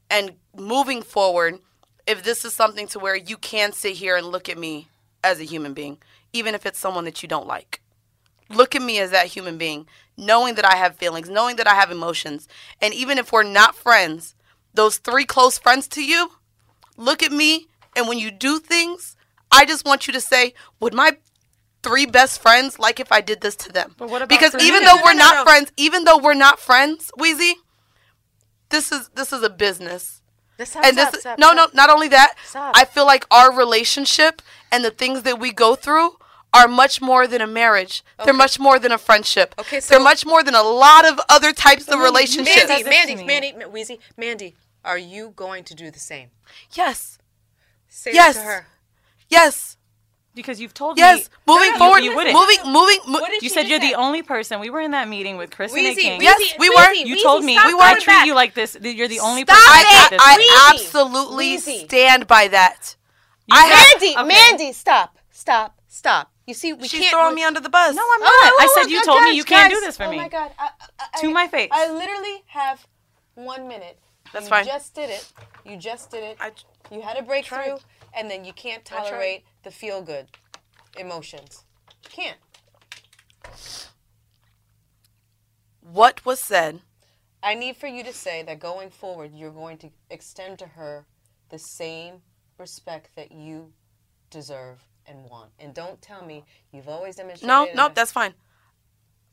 And moving forward, if this is something to where you can sit here and look at me as a human being, even if it's someone that you don't like. Look at me as that human being, knowing that I have feelings, knowing that I have emotions. And even if we're not friends, those three close friends to you, look at me and when you do things, I just want you to say, would my three best friends like if I did this to them? But what about because even me? though No, we're no, not no. friends, even though we're not friends, Weezy, this is this is a business. Stop, and this stop, stop, no stop. no not only that, Stop. I feel like our relationship and the things that we go through are much more than a marriage. They're much more than a friendship. Okay, so- They're much more than a lot of other types of relationships. Mandy, to Mandy, me. Mandy, Ma- Weezy, Mandy, are you going to do the same? Yes. Say Yes. that to her. Yes. Because you've told Yes. me Yes, Moving you- forward, you wouldn't. moving moving mo- What You said you're say? the only person. We were in that meeting with Chris and A Weezy, King. Weezy, Yes, we were. Weezy, You Weezy, told me stop We were. I treat back. you like this. You're the only Stop person. I, it! that I. I absolutely Weezy. stand by that. You I said- have- Mandy, Okay. Mandy, stop, stop. Stop. You see, we She's can't. throwing me under the bus. No, I'm oh, not. Oh, I oh, said oh, you told me you can't do this for oh, me. oh my God. I, I, To my face. I literally have one minute. That's fine. you just did it. You just did it. I- you had a breakthrough, tried. And then you can't tolerate the feel good emotions. You can't. What was said? I need for you to say that going forward, you're going to extend to her the same respect that you deserve and want. And don't tell me you've always demonstrated. No, no, it. that's fine.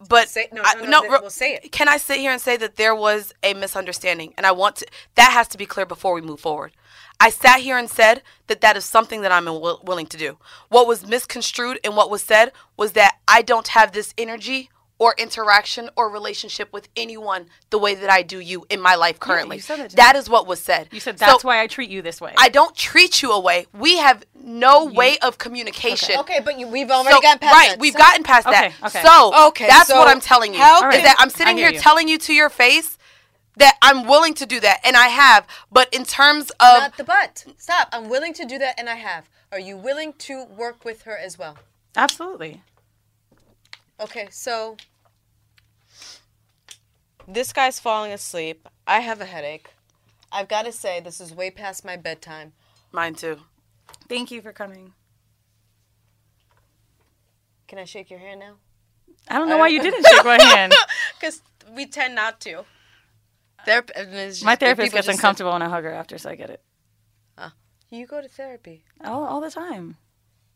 But Say- no, I- no, no, th- re- well, say it. Can I sit here and say that there was a misunderstanding, and I want to? That has to be clear before we move forward. I sat here and said that that is something that I'm will- willing to do. What was misconstrued and what was said was that I don't have this energy or interaction or relationship with anyone the way that I do you in my life currently. you said that to that me. is what was said. You said So that's why I treat you this way. I don't treat you away. We have no way of communication. Okay, but you, we've already So- gotten past right, that. we've So- gotten past that. Okay, okay. So Okay, that's so what I'm telling you. how is can- that I'm sitting here you. telling you to your face that I'm willing to do that, and I have. But in terms of Not the but. Stop. I'm willing to do that, and I have. Are you willing to work with her as well? Absolutely. Okay, so this guy's falling asleep. I have a headache. I've got to say, this is way past my bedtime. mine too. Thank you for coming. Can I shake your hand now? I don't know why you didn't shake my hand. Because we tend not to. Therap- My therapist gets uncomfortable when I hug her after, so I get it. Ah, you go to therapy. All, all the time.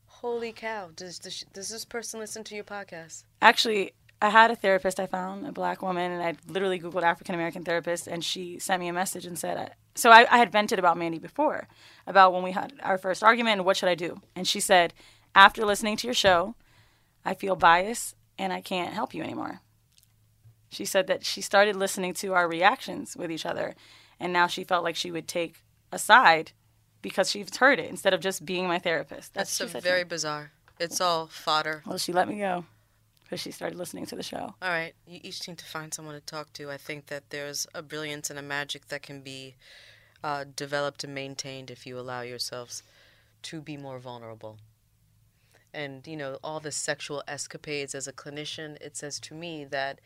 Holy cow! Does, does does this person listen to your podcast? Actually, I had a therapist I found, a black woman, and I literally Googled African American therapist, and she sent me a message and said, I, so I, I had vented about Mandy before, about when we had our first argument and what should I do. And she said, after listening to your show, I feel biased and I can't help you anymore. She said that she started listening to our reactions with each other, and now she felt like she would take a side because she's heard it instead of just being my therapist. That's what she a said to very bizarre. It's all fodder. Well, she let me go because she started listening to the show. All right, you each need to find someone to talk to. I think that there's a brilliance and a magic that can be uh, developed and maintained if you allow yourselves to be more vulnerable. And, you know, all the sexual escapades as a clinician, it says to me that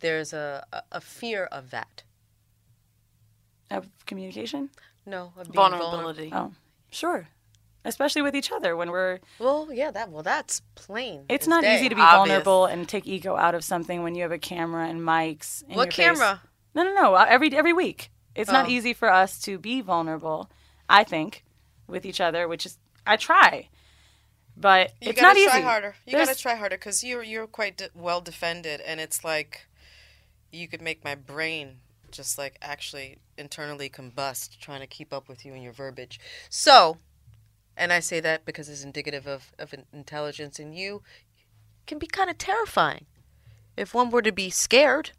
there's a, a, a fear of that. Of communication? No, of being Vulnerability. Oh, sure. Especially with each other when we're. Well, yeah, that well, that's plain. It's not day. easy to be Obvious. vulnerable and take ego out of something when you have a camera and mics. In What your face. camera? No, no, no. uh, Every every week, it's not Oh. easy for us to be vulnerable. I think with each other, which is I try, but You it's gotta not try easy. harder. You There's- gotta try harder because you're you're quite de- well defended, and it's like you could make my brain just like actually internally combust trying to keep up with you and your verbiage. So, and I say that because it's indicative of of an intelligence in you, can be kind of terrifying if one were to be scared.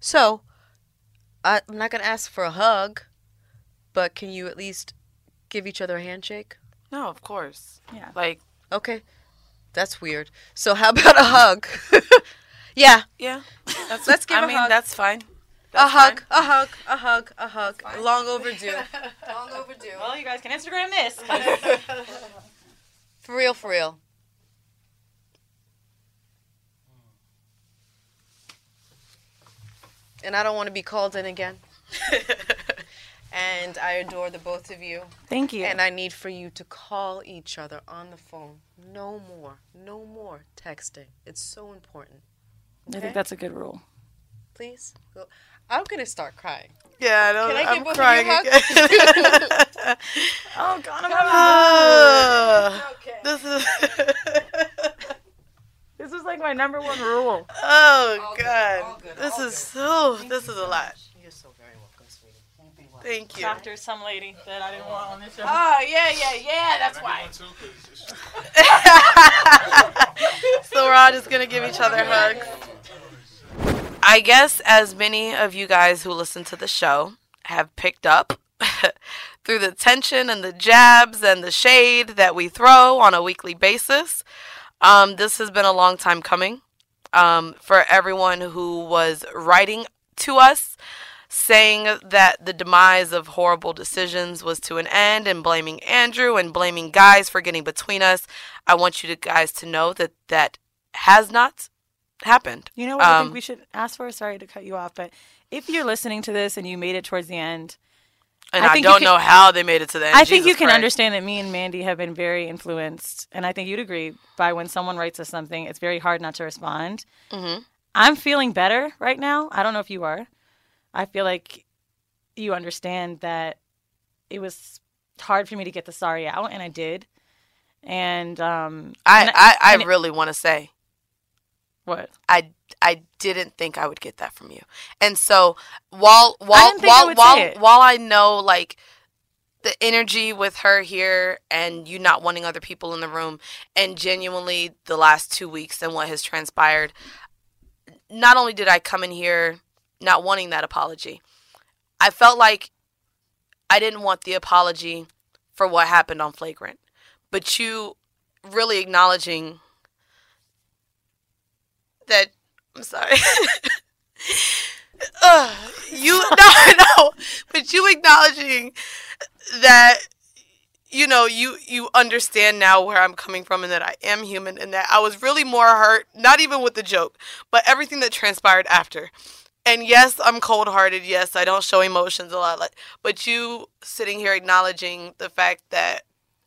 So, I- I'm not gonna ask for a hug, but can you at least give each other a handshake? No, of course. Yeah. Like Okay. That's weird. So how about a hug? yeah. yeah. That's, Let's give I a mean, hug. that's fine. A hug, fine. a hug, a hug, a hug. Long overdue. Long overdue. Well, you guys can Instagram this. For real, for real. And I don't want to be called in again. and I adore the both of you. Thank you. And I need for you to call each other on the phone. No more, no more texting. It's so important. I think that's a good rule. Please go. I'm gonna start crying. Yeah, I don't, Can I I'm give both crying of you a again. Oh God, I'm Ah, This is. This is like my number one rule. oh God. This is so. This is a lot. You're so very welcome, sweetie. You be well. Thank you. Doctor, some lady that I didn't want on this show. Oh yeah, yeah, yeah. That's why. so we're all just gonna give each other hugs. I guess as many of you guys who listen to the show have picked up through the tension and the jabs and the shade that we throw on a weekly basis, um, this has been a long time coming. Um, for everyone who was writing to us, saying that the demise of horrible decisions was to an end and blaming Andrew and blaming guys for getting between us. I want you to guys to know that that has not happened. You know what I Um, think we should ask for? Sorry to cut you off, but if you're listening to this and you made it towards the end, and I, you don't can- know how they made it to the end. I think Jesus you can Christ. understand that me and Mandy have been very influenced, and I think you'd agree by when someone writes us something, it's very hard not to respond. Mhm. I'm feeling better right now. I don't know if you are. I feel like you understand that it was hard for me to get the sorry out, and I did. And um, I and I, I and really want to say what I I didn't think I would get that from you. And so while while didn't I while while while I know like the energy with her here and you not wanting other people in the room and genuinely the last 2 weeks and what has transpired not only did I come in here not wanting that apology. I felt like I didn't want the apology for what happened on flagrant. But you really acknowledging that I'm sorry. Ugh, you no no, but you acknowledging that you know you you understand now where I'm coming from and that I am human and that I was really more hurt not even with the joke but everything that transpired after. And yes, I'm cold-hearted. Yes, I don't show emotions a lot like but you sitting here acknowledging the fact that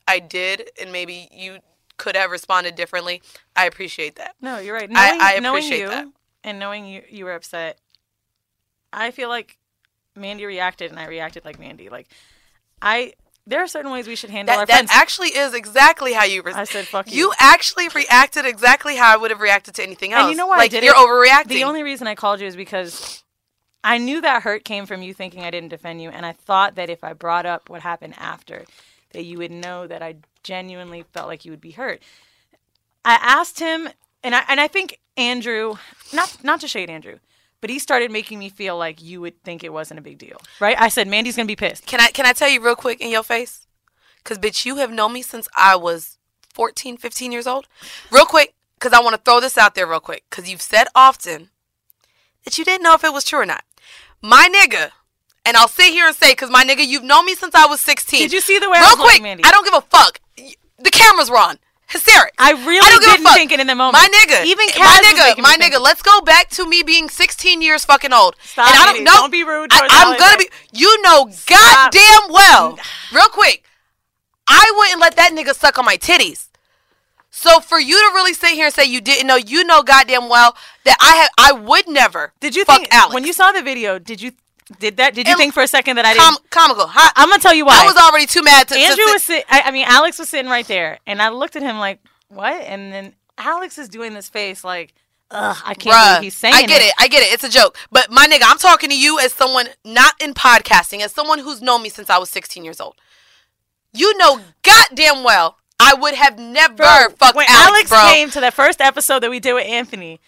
I did and maybe you could have responded differently. I appreciate that. No, you're right. I- Knowing, I knowing appreciate you that. and knowing you, you were upset. I feel like Mandy reacted, and I reacted like Mandy. Like, I there are certain ways we should handle our That, that actually is exactly how you. Re- I said, "Fuck you." You actually reacted exactly how I would have reacted to anything else. And you know why Like I did you're it? overreacting. The only reason I called you is because I knew that hurt came from you thinking I didn't defend you, and I thought that if I brought up what happened after, that you would know that I genuinely felt like you would be hurt. I asked him, and I and I think Andrew, not not to shade Andrew, but he started making me feel like you would think it wasn't a big deal, right? I said Mandy's gonna be pissed. Can I can I tell you real quick in your face? Cause bitch, you have known me since I was 14, 15 years old. Real quick, cause I want to throw this out there real quick. Cause you've said often that you didn't know if it was true or not. My nigga, and I'll sit here and say, cause my nigga, you've known me since I was 16. Did you see the way I real was looking, quick? Mandy? I don't give a fuck. The cameras were on. Hysteric. I really I don't give a didn't fuck. think it in the moment. My nigga, Even my Kaz was nigga, my nigga. Let's go back to me being 16 years fucking old. Stop, and I don't know. Don't be rude I, I'm gonna be. You know, goddamn well. Real quick, I wouldn't let that nigga suck on my titties. So for you to really sit here and say you didn't know, you know goddamn well that I have. I would never. Did you fuck think Alex? when you saw the video? Did you did that? Did you It- think for a second that I Com- didn't? comical? Hi- I'm gonna tell you why. I was already too mad to. to Andrew sit- was sitting. I, I mean, Alex was sitting right there, and I looked at him like, "What?" And then Alex is doing this face like, "Ugh, I can't Bruh, believe he's saying I get it. I get it. It's a joke. But my nigga, I'm talking to you as someone not in podcasting, as someone who's known me since I was 16 years old. You know goddamn well I would have never Bro, fucked when Alex, Alex came to that first episode that we did with Anthony,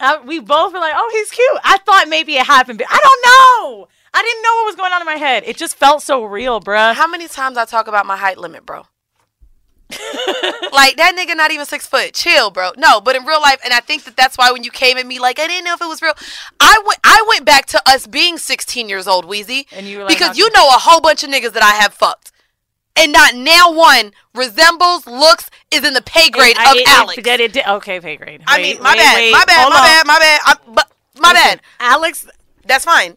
uh, we both were like, "Oh, he's cute." I thought maybe it happened, but I don't know. I didn't know what was going on in my head. It just felt so real, bruh. How many times I talk about my height limit, bro? like that nigga not even six foot. Chill, bro. No, but in real life, and I think that that's why when you came at me like I didn't know if it was real, I went I went back to us being 16 years old, Weezy, And you were like, because you know a whole bunch of niggas that I have fucked, and not now one resembles, looks, is in the pay grade I- of it- it- Alex. that it did- okay, pay grade. I mean, my wait, bad, wait, my bad, my bad, my bad, I, but my Listen, bad. Alex. That's fine.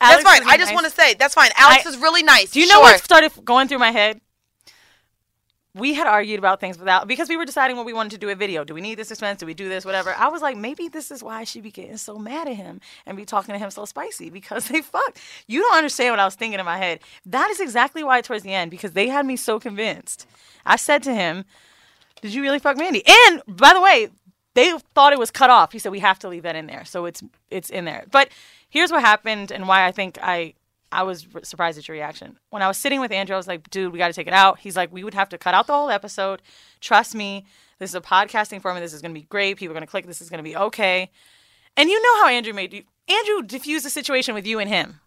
Alex that's fine. I just nice. want to say that's fine. Alex I- is really nice. Do you know what started going through my head? We had argued about things without because we were deciding what we wanted to do a video. Do we need this expense? Do we do this? Whatever. I was like, maybe this is why she be getting so mad at him and be talking to him so spicy because they fucked. You don't understand what I was thinking in my head. That is exactly why towards the end because they had me so convinced. I said to him, "Did you really fuck Mandy?" And by the way, they thought it was cut off. He said we have to leave that in there, so it's it's in there. But here's what happened and why I think I I was surprised at your reaction. When I was sitting with Andrew, I was like, dude, we got to take it out. He's like, we would have to cut out the whole episode. Trust me, this is a podcasting format. This is going to be great. People are going to click. This is going to be okay. And you know how Andrew made you. Andrew diffused the situation with you and him.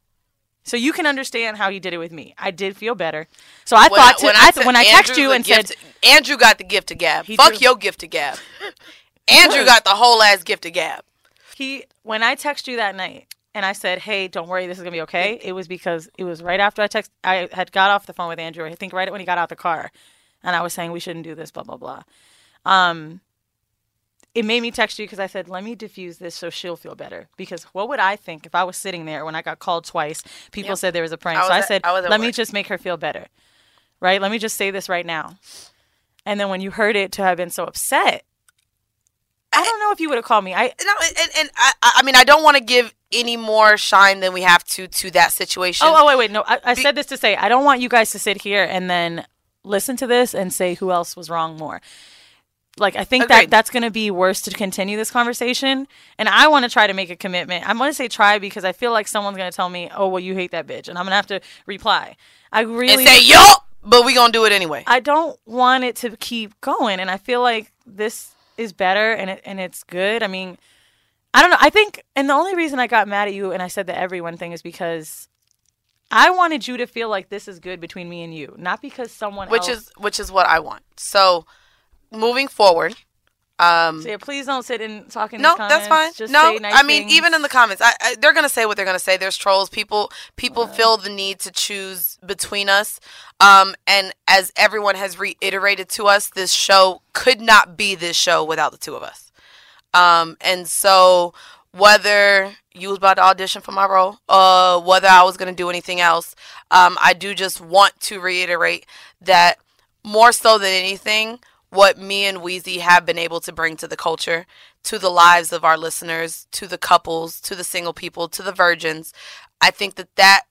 So you can understand how he did it with me. I did feel better. So I When thought to, I, said when I text you and said, gift- Andrew got the gift to gab. Fuck do. your gift to gab. Andrew got the whole ass gift to gab. he when I text you that night and I said, "Hey, don't worry, this is gonna be okay," it was because it was right after I text. I had got off the phone with Andrew. I think right when he got out of the car, and I was saying we shouldn't do this, blah blah blah. Um, it made me text you because I said, "Let me diffuse this so she'll feel better." Because what would I think if I was sitting there when I got called twice? People Yep. said there was a prank, I so was I at- said, I was at "Let me just make her feel better." Right? Let me just say this right now. And then when you heard it, to have been so upset, I don't know if you would have called me. I no, and, and I, I mean, I don't want to give any more shine than we have to to that situation. Oh, oh, wait, wait. No, I, I said this to say I don't want you guys to sit here and then listen to this and say who else was wrong more. Like I think that that's going to be worse to continue this conversation. And I want to try to make a commitment. I'm going to say try because I feel like someone's going to tell me, "Oh, well, you hate that bitch," and I'm going to have to reply. I really and say yo, but we're gonna do it anyway. I don't want it to keep going, and I feel like this is better and it and it's good. I mean, I don't know. I think, and the only reason I got mad at you and I said the everyone thing is because I wanted you to feel like this is good between me and you, not because someone which else. is which is what I want. So, moving forward, um, So yeah, please don't sit and talk in no, that's fine. Just no, nice I mean things. even in the comments, I, I, they're gonna say what they're gonna say. There's trolls. People people feel the need to choose between us. Um, and as everyone has reiterated to us, this show could not be this show without the two of us. Um, and so whether you was about to audition for my role, uh, whether I was gonna do anything else, um, I do just want to reiterate that more so than anything, what me and Weezy have been able to bring to the culture, to the lives of our listeners, to the couples, to the single people, to the virgins, I think that that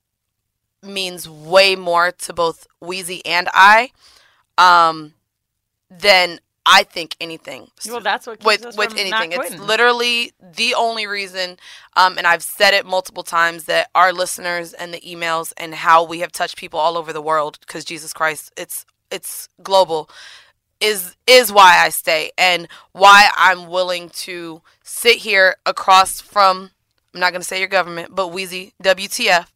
means way more to both Weezy and I, um, than I think anything well, that's what keeps with with anything. It's literally the only reason, um, and I've said it multiple times that our listeners and the emails and how we have touched people all over the world because Jesus Christ, it's it's global, is is why I stay and why I'm willing to sit here across from I'm not gonna say your government, but Weezy WTF,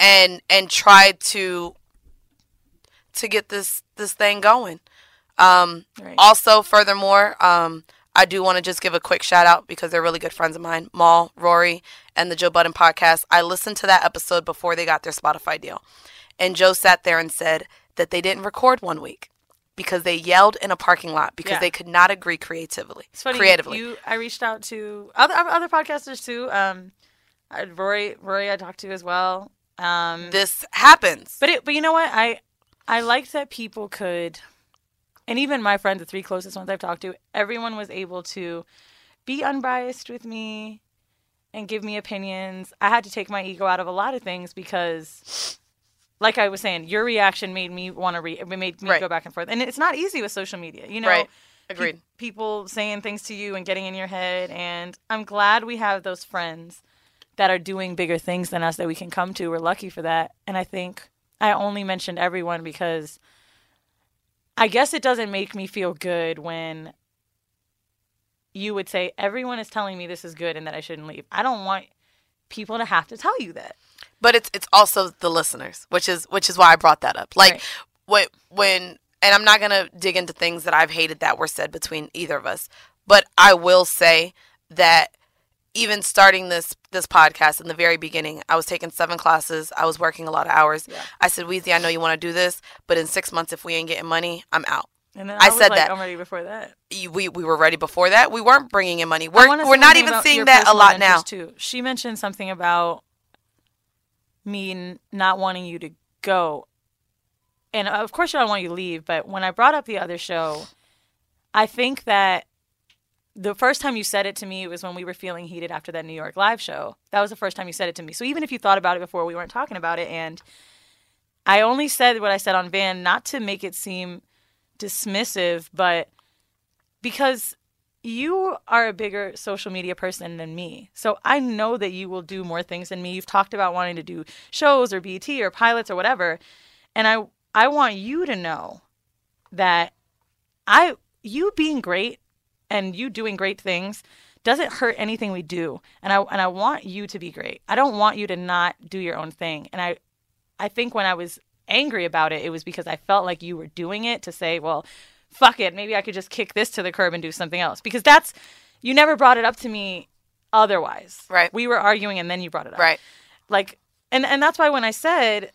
and and try to to get this this thing going. Um, Right. Also, furthermore, um, I do want to just give a quick shout out because they're really good friends of mine, Mal, Rory, and the Joe Budden podcast. I listened to that episode before they got their Spotify deal, and Joe sat there and said that they didn't record one week because they yelled in a parking lot because Yeah. they could not agree creatively. It's funny. creatively. You, I reached out to other other podcasters too. Um, Rory, Rory, I talked to as well. Um, this happens. But it, but you know what? I, I liked that people could, and even my friends, the three closest ones I've talked to, everyone was able to be unbiased with me and give me opinions. I had to take my ego out of a lot of things because, like I was saying, your reaction made me want to re, it made me Right. go back and forth, and it's not easy with social media. You know, Right. pe- Agreed. people saying things to you and getting in your head, and I'm glad we have those friends that are doing bigger things than us that we can come to. We're lucky for that. And I think I only mentioned everyone because I guess it doesn't make me feel good when you would say everyone is telling me this is good and that I shouldn't leave. I don't want people to have to tell you that. but it's it's also the listeners, which is which is why I brought that up. Like when when and I'm not gonna dig into things that I've hated that were said between either of us, but I will say that even starting this this podcast in the very beginning, I was taking seven classes. I was working a lot of hours. I said, Weezy, I know you want to do this, but in six months, if we ain't getting money, I'm out. And then I I, said like, that. I'm ready before that. We we were ready before that. We weren't bringing in money. We're we're not even seeing that a lot now. Too. She mentioned something about me not wanting you to go, and of course, I don't want you to leave. But when I brought up the other show, I think that the first time you said it to me was when we were feeling heated after that New York live show. That was the first time you said it to me. So even if you thought about it before, we weren't talking about it, and I only said what I said on Van not to make it seem dismissive, but because you are a bigger social media person than me. So I know that you will do more things than me. You've talked about wanting to do shows or BT or pilots or whatever. And I I want you to know that I you being great and you doing great things doesn't hurt anything we do. And I and I want you to be great. I don't want you to not do your own thing. And I I think when I was angry about it, it was because I felt like you were doing it to say, well, fuck it, maybe I could just kick this to the curb and do something else. Because that's you never brought it up to me otherwise. Right. We were arguing and then you brought it up. Right. Like and and that's why when I said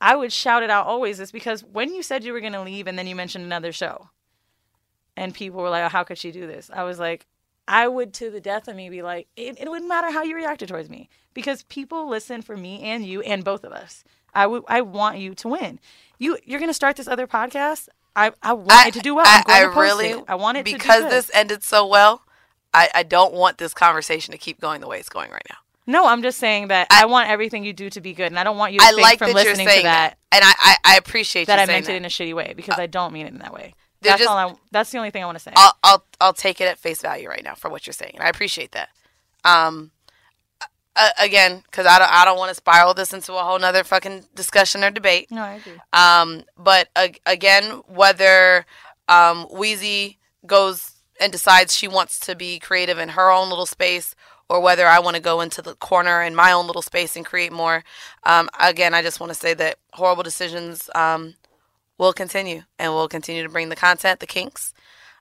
I would shout it out always is because when you said you were going to leave and then you mentioned another show and people were like, oh, how could she do this? I was like, I would to the death of me be like, it, it wouldn't matter how you reacted towards me because people listen for me and you and both of us. I would I want you to win. You you're going to start this other podcast. I, I want it to do well. I post really it. I want it to do because this ended so well. I, I don't want this conversation to keep going the way it's going right now. No, I'm just saying that I, want everything you do to be good, and I don't want you to I like from that you're listening saying to that, and I, I, I appreciate that I meant that. it in a shitty way because uh, I don't mean it in that way. They're That's just- all. I, that's the only thing I want to say. I'll, I'll I'll take it at face value right now for what you're saying, I appreciate that. Um, uh, again, because I don't I don't want to spiral this into a whole nother fucking discussion or debate. No, I agree. Um, but uh, again, whether um, Weezy goes and decides she wants to be creative in her own little space, or whether I want to go into the corner in my own little space and create more. Um, again, I just want to say that horrible decisions um, will continue, and we'll continue to bring the content, the kinks,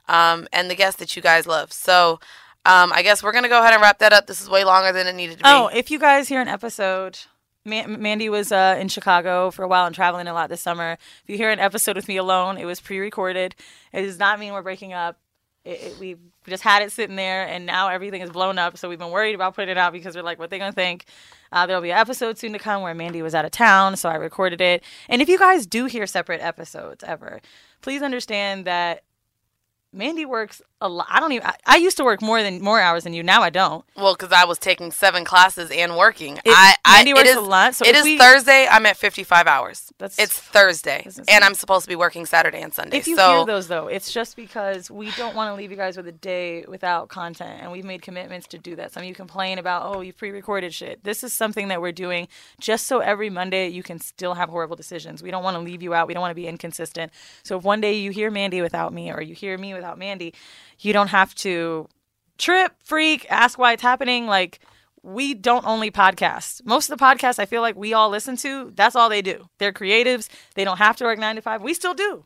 um, and the guests that you guys love. So. Um, I guess we're gonna go ahead and wrap that up. This is way longer than it needed to be. Oh, if you guys hear an episode, Man- Mandy was uh, in Chicago for a while and traveling a lot this summer. If you hear an episode with me alone, it was pre-recorded. It does not mean we're breaking up. It, it, we just had it sitting there, and now everything is blown up. So we've been worried about putting it out because we're like, what they gonna think? Uh, there'll be an episode soon to come where Mandy was out of town, so I recorded it. And if you guys do hear separate episodes ever, please understand that Mandy works a lot. I don't even. I, I used to work more than more hours than you. Now I don't. Well, because I was taking seven classes and working. I, I Mandy works it is, a lot, so it is we- Thursday. I'm at 55 hours. That's- it's Thursday, and I'm supposed to be working Saturday and Sunday. If you so hear those though, it's just because we don't want to leave you guys with a day without content, and we've made commitments to do that. Some of you complain about, oh, you pre-recorded shit. This is something that we're doing just so every Monday you can still have horrible decisions. We don't want to leave you out. We don't want to be inconsistent. So if one day you hear Mandy without me, or you hear me without Mandy, you don't have to trip, freak, ask why it's happening. Like we don't only podcast. Most of the podcasts I feel like we all listen to, that's all they do. They're creatives. They don't have to work nine to five. We still do.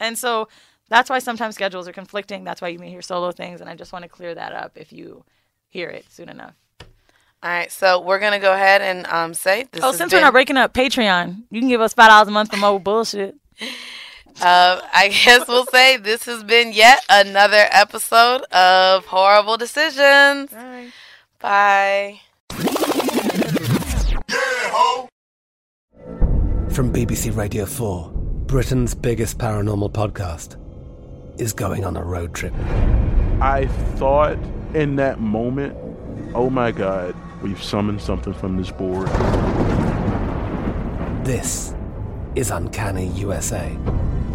And so that's why sometimes schedules are conflicting. That's why you may hear solo things. And I just want to clear that up if you hear it soon enough. all right, so we're gonna go ahead and um, say this. oh, since been, we're not breaking up Patreon, you can give us five dollars a month for more bullshit. Uh, I guess we'll say this has been yet another episode of Horrible Decisions. Bye. From BBC Radio 4, Britain's biggest paranormal podcast is going on a road trip. I thought in that moment, oh my God, we've summoned something from this board. This is Uncanny USA.